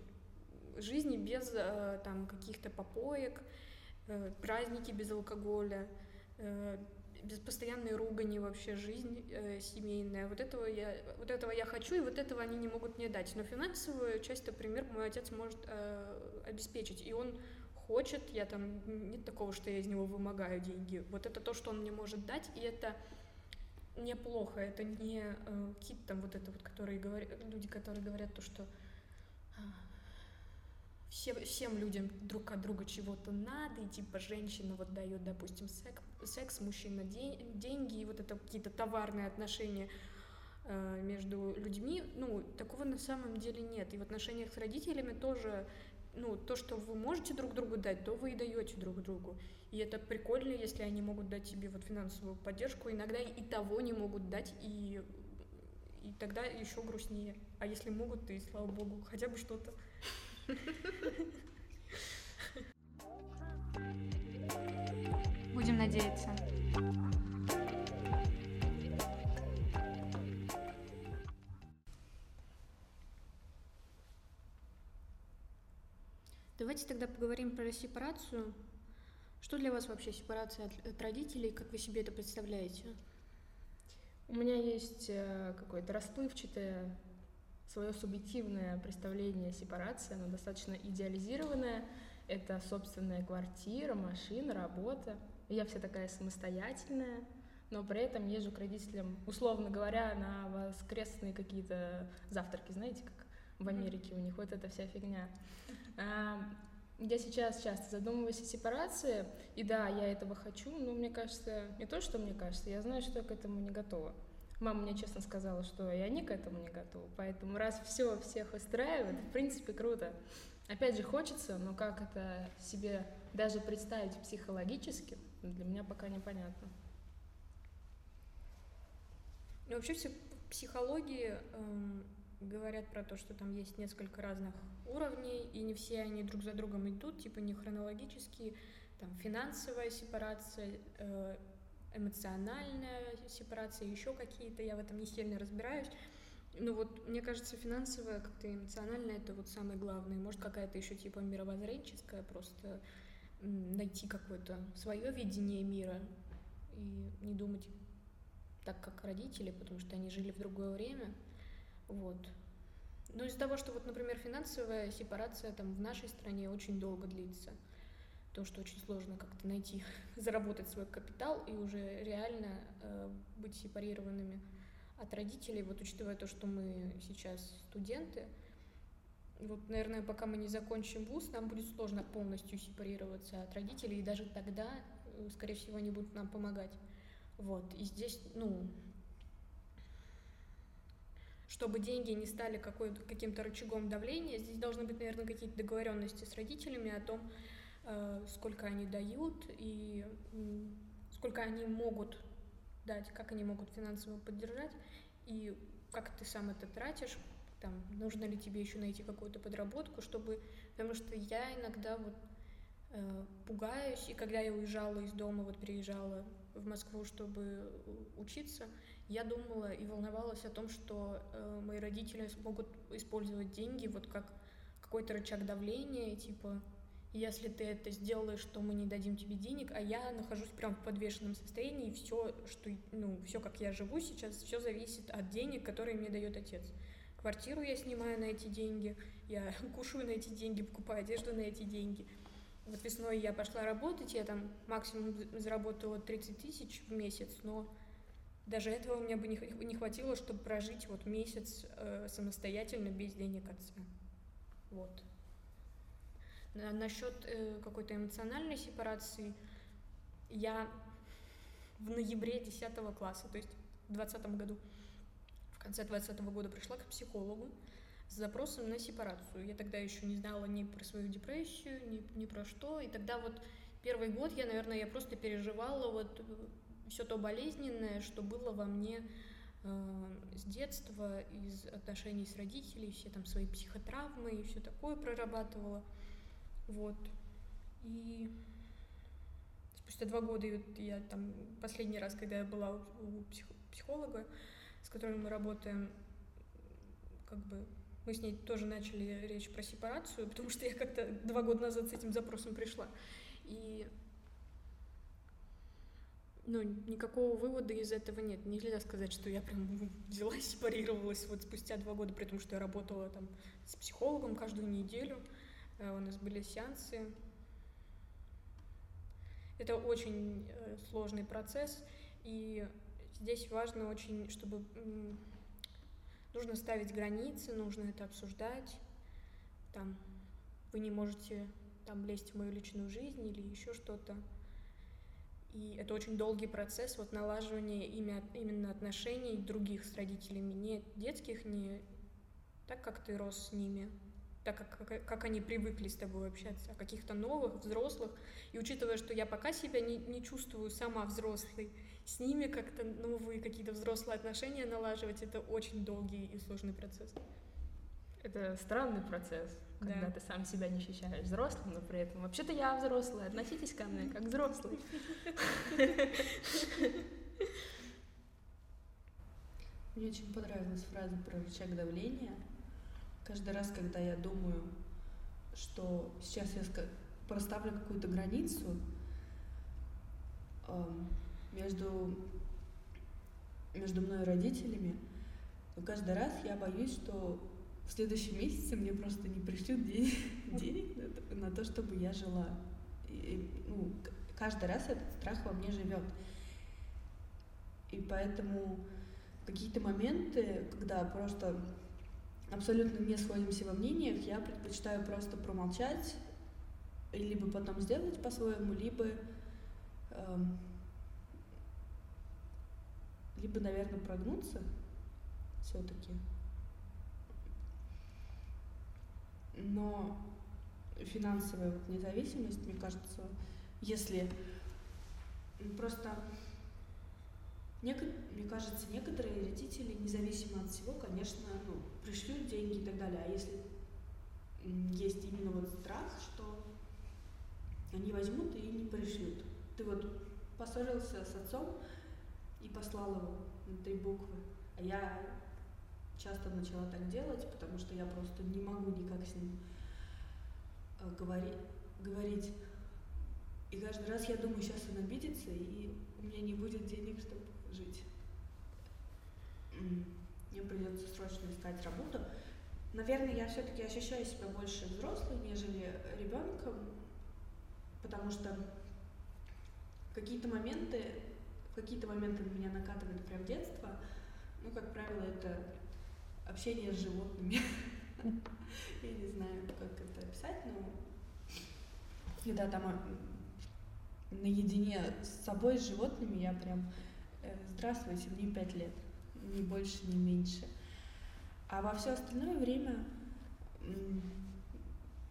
жизни без э, там каких-то попоек, э, праздники без алкоголя, без постоянной ругани вообще жизнь э, семейная. Вот этого я, вот этого я хочу, и вот этого они не могут мне дать. Но финансовую часть, например, мой отец может э, обеспечить, и он хочет, я там нет такого, что я из него вымогаю деньги. Вот это то, что он мне может дать, и это неплохо, это не э, какие-то там вот это вот, которые говорят, люди, которые говорят то, что все, всем людям друг от друга чего-то надо, и типа женщина вот дает, допустим, секс, секс мужчина день, деньги, и вот это какие-то товарные отношения э, между людьми, ну, такого на самом деле нет. И в отношениях с родителями тоже ну, то, что вы можете друг другу дать, то вы и даете друг другу. И это прикольно, если они могут дать тебе вот финансовую поддержку. Иногда и того не могут дать, и, и тогда еще грустнее. А если могут, то и слава богу, хотя бы что-то. Будем надеяться. Давайте тогда поговорим про сепарацию. Что для вас вообще сепарация от, от родителей? Как вы себе это представляете? У меня есть э, какое-то расплывчатое свое субъективное представление о сепарации, оно достаточно идеализированное. Это собственная квартира, машина, работа. Я вся такая самостоятельная, но при этом езжу к родителям, условно говоря, на воскресные какие-то завтраки, знаете, как в Америке у них вот эта вся фигня. Я сейчас часто задумываюсь о сепарации, и да, я этого хочу, но мне кажется, не то, что мне кажется, я знаю, что я к этому не готова. Мама мне честно сказала, что и они к этому не готовы, поэтому раз все всех устраивает, в принципе, круто. Опять же, хочется, но как это себе даже представить психологически, для меня пока непонятно. Ну, вообще все психологии эм, говорят про то, что там есть несколько разных уровней, и не все они друг за другом идут, типа не хронологически, там финансовая сепарация, э, эмоциональная сепарация, еще какие-то, я в этом не сильно разбираюсь. Ну вот, мне кажется, финансовая, как-то эмоциональная, это вот самое главное. Может, какая-то еще типа мировоззренческая, просто найти какое-то свое видение мира и не думать так, как родители, потому что они жили в другое время. Вот. Но из-за того, что вот, например, финансовая сепарация там в нашей стране очень долго длится, то, что очень сложно как-то найти, заработать свой капитал и уже реально э, быть сепарированными от родителей, вот учитывая то, что мы сейчас студенты, вот, наверное, пока мы не закончим вуз, нам будет сложно полностью сепарироваться от родителей, и даже тогда, э, скорее всего, они будут нам помогать. Вот, и здесь, ну, чтобы деньги не стали каким-то рычагом давления, здесь должны быть, наверное, какие-то договоренности с родителями о том, сколько они дают и сколько они могут дать, как они могут финансово поддержать и как ты сам это тратишь, там, нужно ли тебе еще найти какую-то подработку, чтобы, потому что я иногда вот э, пугаюсь, и когда я уезжала из дома, вот приезжала в Москву, чтобы учиться, я думала и волновалась о том, что э, мои родители смогут использовать деньги вот как какой-то рычаг давления, типа, если ты это сделаешь, то мы не дадим тебе денег, а я нахожусь прям в подвешенном состоянии, и все, что, ну, все, как я живу сейчас, все зависит от денег, которые мне дает отец. Квартиру я снимаю на эти деньги, я кушаю на эти деньги, покупаю одежду на эти деньги. Вот весной я пошла работать, я там максимум заработала 30 тысяч в месяц, но даже этого у меня бы не хватило, чтобы прожить вот месяц э, самостоятельно без денег отца. Вот. Насчет э, какой-то эмоциональной сепарации, я в ноябре 10 класса, то есть в 2020 году, в конце 2020 года пришла к психологу с запросом на сепарацию. Я тогда еще не знала ни про свою депрессию, ни, ни про что. И тогда вот первый год я, наверное, я просто переживала вот э, все то болезненное, что было во мне э, с детства, из отношений с родителями, все там свои психотравмы и все такое прорабатывала. Вот. И спустя два года я там последний раз, когда я была у психолога, с которым мы работаем, как бы мы с ней тоже начали речь про сепарацию, потому что я как-то два года назад с этим запросом пришла. И ну, никакого вывода из этого нет. Нельзя сказать, что я прям взяла и сепарировалась вот спустя два года, при том, что я работала там с психологом каждую неделю. Э, у нас были сеансы. Это очень э, сложный процесс, и здесь важно очень, чтобы нужно ставить границы, нужно это обсуждать. Там вы не можете там лезть в мою личную жизнь или еще что-то. И это очень долгий процесс вот налаживания именно отношений других с родителями, не детских, не так, как ты рос с ними, так как, как, как они привыкли с тобой общаться, а каких-то новых, взрослых. И учитывая, что я пока себя не, не чувствую сама взрослой, с ними как-то новые какие-то взрослые отношения налаживать, это очень долгий и сложный процесс. Это странный процесс, когда да. ты сам себя не ощущаешь взрослым, но при этом вообще-то я взрослая, относитесь ко мне как взрослый. Мне очень понравилась фраза про рычаг давления. Каждый раз, когда я думаю, что сейчас я проставлю какую-то границу между, между мной и родителями, то каждый раз я боюсь, что в следующем месяце мне просто не пришлют денег, денег на, то, на то, чтобы я жила. И, ну, каждый раз этот страх во мне живет. И поэтому какие-то моменты, когда просто абсолютно не сходимся во мнениях, я предпочитаю просто промолчать, либо потом сделать по-своему, либо, эм, либо, наверное, прогнуться все-таки. Но финансовая вот независимость, мне кажется, если просто мне кажется, некоторые родители, независимо от всего, конечно, ну, пришлют деньги и так далее. А если есть именно вот страх, что они возьмут и не пришлют. Ты вот поссорился с отцом и послал его на три буквы. А я часто начала так делать, потому что я просто не могу никак с ним э, говори, говорить. И каждый раз я думаю, сейчас он обидится, и у меня не будет денег, чтобы жить. Мне придется срочно искать работу. наверное, я все-таки ощущаю себя больше взрослой, нежели ребенком, потому что какие-то моменты, какие-то моменты меня накатывает прям детство. Ну, как правило, это общение с животными. Я не знаю, как это описать, но когда там наедине с собой, с животными, я прям здравствуйте, мне пять лет, ни больше, ни меньше. А во все остальное время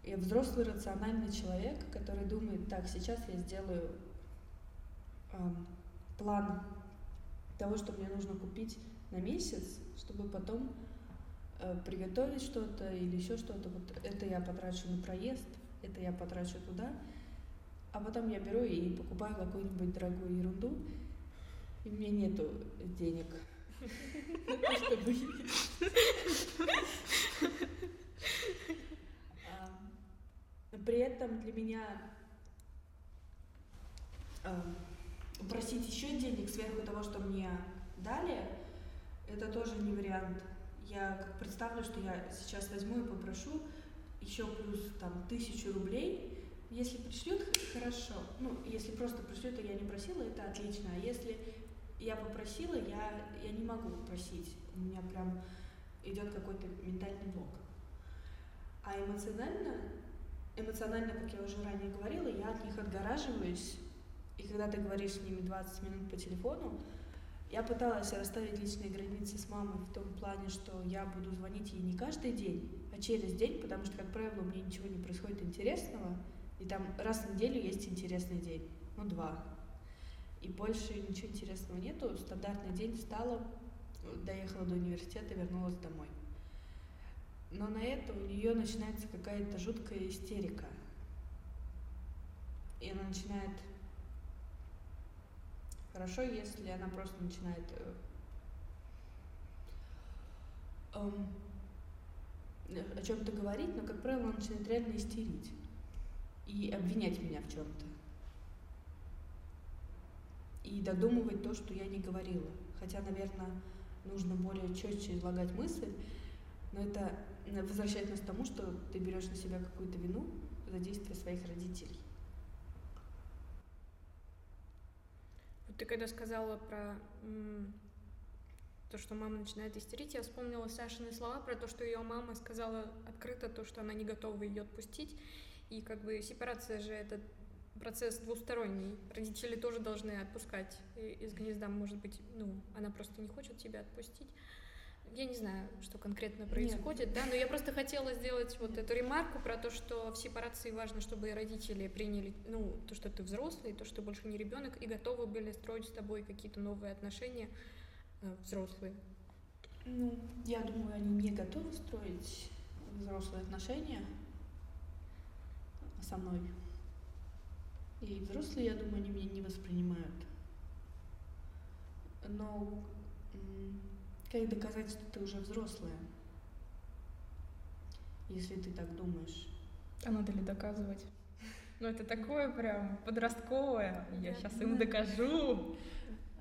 я взрослый рациональный человек, который думает, так, сейчас я сделаю э, план того, что мне нужно купить на месяц, чтобы потом э, приготовить что-то или еще что-то. Вот это я потрачу на проезд, это я потрачу туда. А потом я беру и покупаю какую-нибудь дорогую ерунду, у меня нету денег чтобы При этом для меня просить еще денег сверху того, что мне дали, это тоже не вариант. Я представлю, что я сейчас возьму и попрошу еще плюс там тысячу рублей. Если пришлют, хорошо. Ну, если просто пришлют, и я не просила, это отлично. А если я попросила, я, я не могу просить. У меня прям идет какой-то ментальный блок. А эмоционально, эмоционально, как я уже ранее говорила, я от них отгораживаюсь. И когда ты говоришь с ними 20 минут по телефону, я пыталась расставить личные границы с мамой в том плане, что я буду звонить ей не каждый день, а через день, потому что, как правило, меня ничего не происходит интересного, и там раз в неделю есть интересный день, ну два, и больше ничего интересного нету. Стандартный день встала, доехала до университета, вернулась домой. Но на это у нее начинается какая-то жуткая истерика. И она начинает... Хорошо, если она просто начинает эм, о чем-то говорить, но, как правило, она начинает реально истерить и обвинять меня в чем-то и додумывать то, что я не говорила. Хотя, наверное, нужно более четче излагать мысль, но это возвращает нас к тому, что ты берешь на себя какую-то вину за действия своих родителей. Вот ты когда сказала про то, что мама начинает истерить, я вспомнила Сашины слова про то, что ее мама сказала открыто то, что она не готова ее отпустить. И как бы сепарация же это процесс двусторонний. Родители тоже должны отпускать из гнезда, может быть, ну, она просто не хочет тебя отпустить. Я не знаю, что конкретно происходит, Нет. да, но я просто хотела сделать вот эту ремарку про то, что в сепарации важно, чтобы родители приняли, ну, то, что ты взрослый, то, что больше не ребенок, и готовы были строить с тобой какие-то новые отношения э, взрослые. Ну, я думаю, они не готовы строить взрослые отношения со мной. И взрослые, я думаю, они меня не воспринимают. Но как доказать, что ты уже взрослая, если ты так думаешь? А надо ли доказывать? Ну, это такое прям подростковое. Я сейчас им докажу.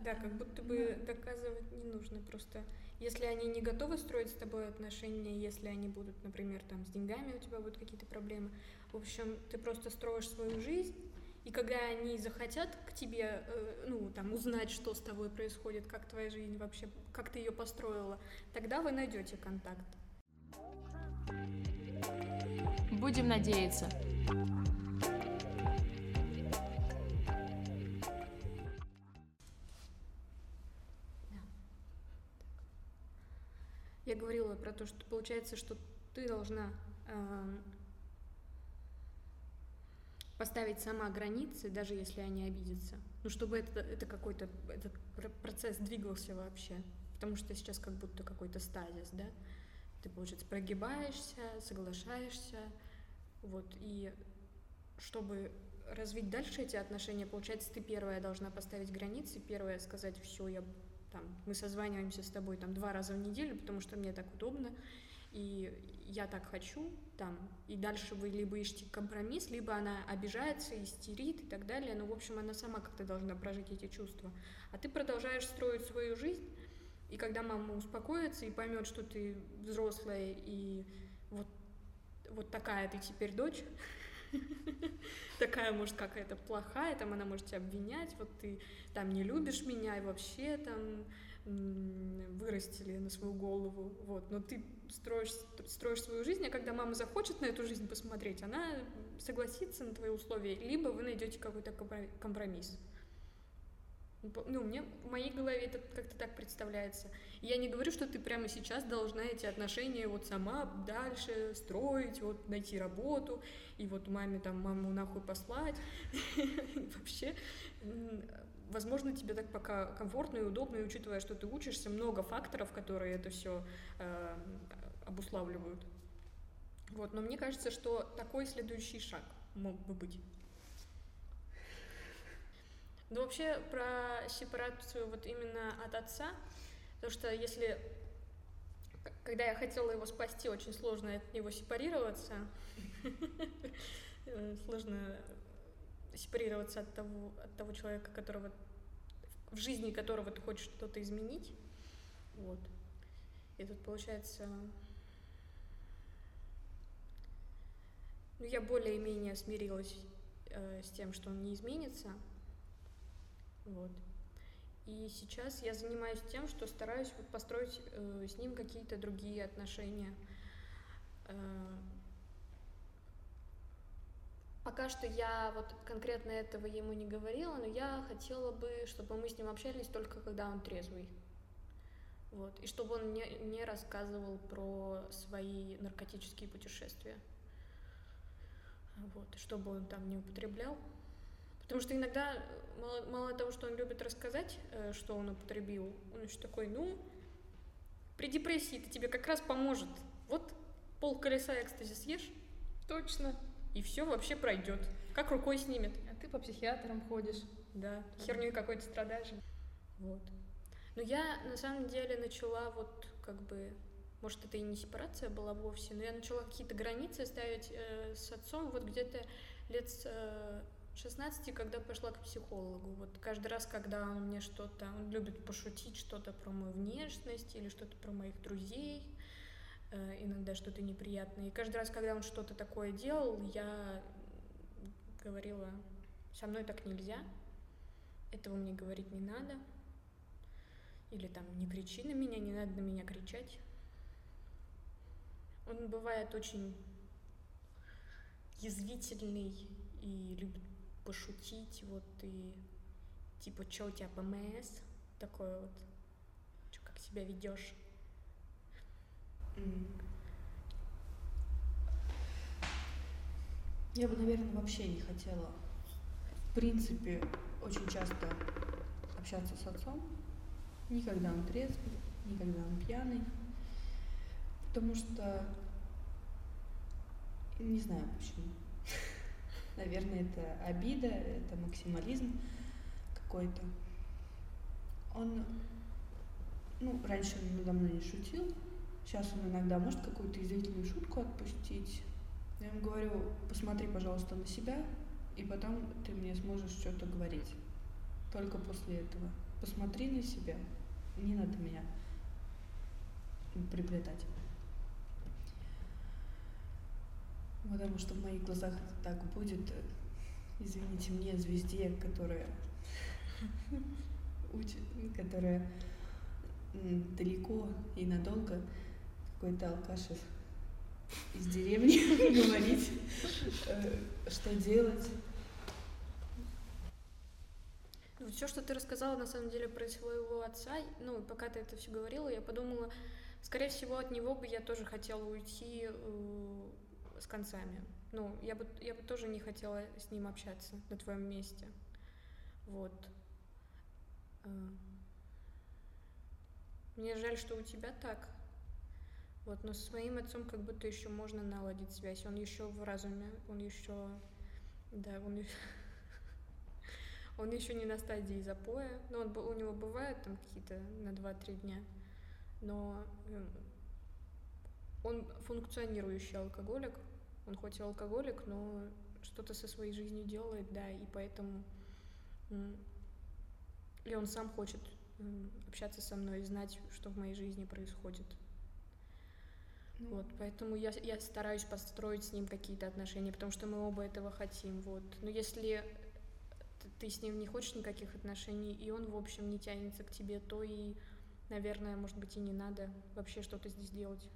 Да, как будто бы доказывать не нужно. Просто если они не готовы строить с тобой отношения, если они будут, например, там с деньгами у тебя будут какие-то проблемы, в общем, ты просто строишь свою жизнь, и когда они захотят к тебе, э, ну, там, узнать, что с тобой происходит, как твоя жизнь вообще, как ты ее построила, тогда вы найдете контакт. Будем надеяться. Я говорила про то, что получается, что ты должна э, поставить сама границы, даже если они обидятся. Ну, чтобы это, это какой-то этот процесс двигался вообще. Потому что сейчас как будто какой-то стазис, да? Ты, получается, прогибаешься, соглашаешься, вот, и чтобы развить дальше эти отношения, получается, ты первая должна поставить границы, первая сказать, все, я там, мы созваниваемся с тобой там два раза в неделю, потому что мне так удобно, и я так хочу, там, и дальше вы либо ищете компромисс, либо она обижается, истерит и так далее, но, в общем, она сама как-то должна прожить эти чувства. А ты продолжаешь строить свою жизнь, и когда мама успокоится и поймет, что ты взрослая и вот такая ты теперь дочь, такая, может, какая-то плохая, там она может тебя обвинять, вот ты там не любишь меня и вообще там вырастили на свою голову, вот, но ты строишь, строишь свою жизнь, а когда мама захочет на эту жизнь посмотреть, она согласится на твои условия, либо вы найдете какой-то компромисс. Ну, мне в моей голове это как-то так представляется. я не говорю, что ты прямо сейчас должна эти отношения вот сама дальше строить, вот найти работу, и вот маме там маму нахуй послать. Вообще, возможно, тебе так пока комфортно и удобно, и учитывая, что ты учишься, много факторов, которые это все э, обуславливают. Вот, но мне кажется, что такой следующий шаг мог бы быть. Ну, вообще, про сепарацию вот именно от отца, потому что если... Когда я хотела его спасти, очень сложно от него сепарироваться. Сложно сепарироваться от того, от того человека, которого в жизни которого ты хочешь что-то изменить. Вот. И тут получается... Ну, я более-менее смирилась э, с тем, что он не изменится. Вот. И сейчас я занимаюсь тем, что стараюсь вот построить э, с ним какие-то другие отношения. Э, пока что я вот конкретно этого ему не говорила, но я хотела бы, чтобы мы с ним общались только когда он трезвый. Вот. И чтобы он не, не рассказывал про свои наркотические путешествия. Вот. Чтобы он там не употреблял. Потому что иногда мало, мало того, что он любит рассказать, э, что он употребил, он еще такой, ну, при депрессии это тебе как раз поможет. Вот пол колеса экстази съешь, точно, и все вообще пройдет. Как рукой снимет. А ты по психиатрам ходишь. Да, херню какой-то страдаешь. Вот. Но я на самом деле начала вот как бы может, это и не сепарация была вовсе, но я начала какие-то границы ставить э, с отцом вот где-то лет с э, 16, когда пошла к психологу. Вот каждый раз, когда он мне что-то, он любит пошутить что-то про мою внешность или что-то про моих друзей, иногда что-то неприятное. И каждый раз, когда он что-то такое делал, я говорила, со мной так нельзя, этого мне говорить не надо, или там не кричи на меня, не надо на меня кричать. Он бывает очень язвительный и любит пошутить, вот и типа, что у тебя ПМС, такое вот, что как себя ведешь. Я бы, наверное, вообще не хотела, в принципе, очень часто общаться с отцом, никогда он трезвый, никогда он пьяный, потому что не знаю почему. Наверное, это обида, это максимализм какой-то. Он, ну, раньше он надо мной не шутил, сейчас он иногда может какую-то извительную шутку отпустить. Я ему говорю, посмотри, пожалуйста, на себя, и потом ты мне сможешь что-то говорить. Только после этого. Посмотри на себя. Не надо меня приплетать. Потому что в моих глазах так будет, извините мне, звезде, которая учит, которая далеко и надолго какой-то алкаш из деревни говорить, э, что делать. Ну, все, что ты рассказала, на самом деле, про своего отца, ну, пока ты это все говорила, я подумала, скорее всего, от него бы я тоже хотела уйти э, с концами. Ну, я бы, я бы тоже не хотела с ним общаться на твоем месте. Вот. А. Мне жаль, что у тебя так. Вот, но с моим отцом как будто еще можно наладить связь. Он еще в разуме, он еще, да, он он еще не на стадии запоя. Но он, у него бывают там какие-то на 2-3 дня. Но эм, он функционирующий алкоголик, он хоть и алкоголик, но что-то со своей жизнью делает, да, и поэтому или он сам хочет общаться со мной и знать, что в моей жизни происходит. Ну. Вот, поэтому я, я стараюсь построить с ним какие-то отношения, потому что мы оба этого хотим, вот. Но если ты с ним не хочешь никаких отношений, и он, в общем, не тянется к тебе, то и, наверное, может быть, и не надо вообще что-то здесь делать.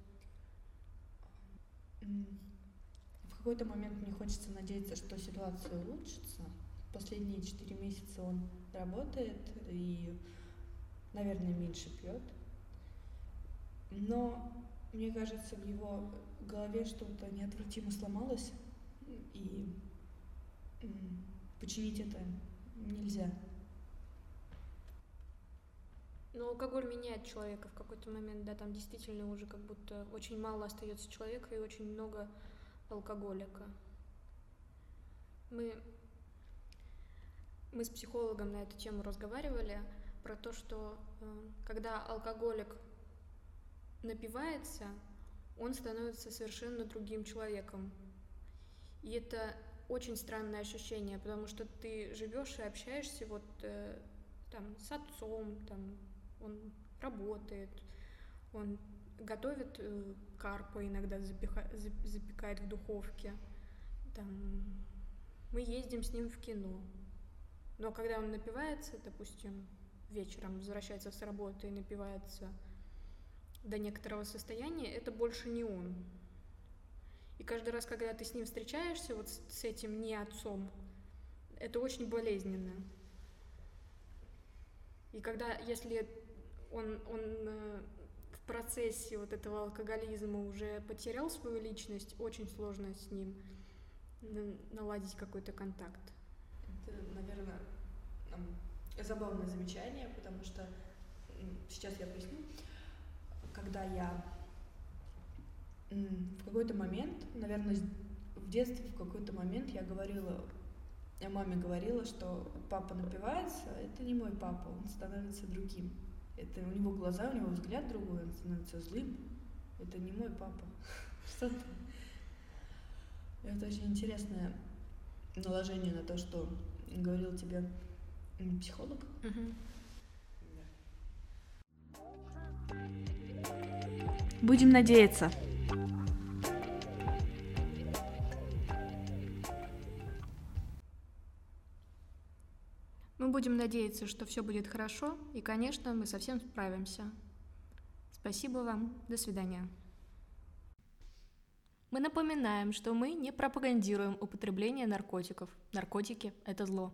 В какой-то момент мне хочется надеяться, что ситуация улучшится. Последние четыре месяца он работает и, наверное, меньше пьет. Но мне кажется, в его голове что-то неотвратимо сломалось, и починить это нельзя. Но алкоголь меняет человека в какой-то момент, да, там действительно уже как будто очень мало остается человека и очень много алкоголика. Мы, мы с психологом на эту тему разговаривали про то, что э, когда алкоголик напивается, он становится совершенно другим человеком. И это очень странное ощущение, потому что ты живешь и общаешься вот э, там с отцом, там он работает, он готовит э, карпа, иногда запеха, запекает в духовке. Там, мы ездим с ним в кино. Но когда он напивается, допустим, вечером возвращается с работы и напивается до некоторого состояния, это больше не он. И каждый раз, когда ты с ним встречаешься, вот с этим не отцом, это очень болезненно. И когда, если он, он э, в процессе вот этого алкоголизма уже потерял свою личность, очень сложно с ним наладить какой-то контакт. Это, наверное, забавное замечание, потому что сейчас я поясню. Когда я в какой-то момент, наверное, в детстве в какой-то момент я говорила, я маме говорила, что папа напивается, это не мой папа, он становится другим. Это у него глаза, у него взгляд другой, он становится злым. Это не мой папа. Что-то. Это очень интересное наложение на то, что говорил тебе психолог. Будем надеяться. Мы будем надеяться, что все будет хорошо, и, конечно, мы совсем справимся. Спасибо вам. До свидания. Мы напоминаем, что мы не пропагандируем употребление наркотиков. Наркотики – это зло.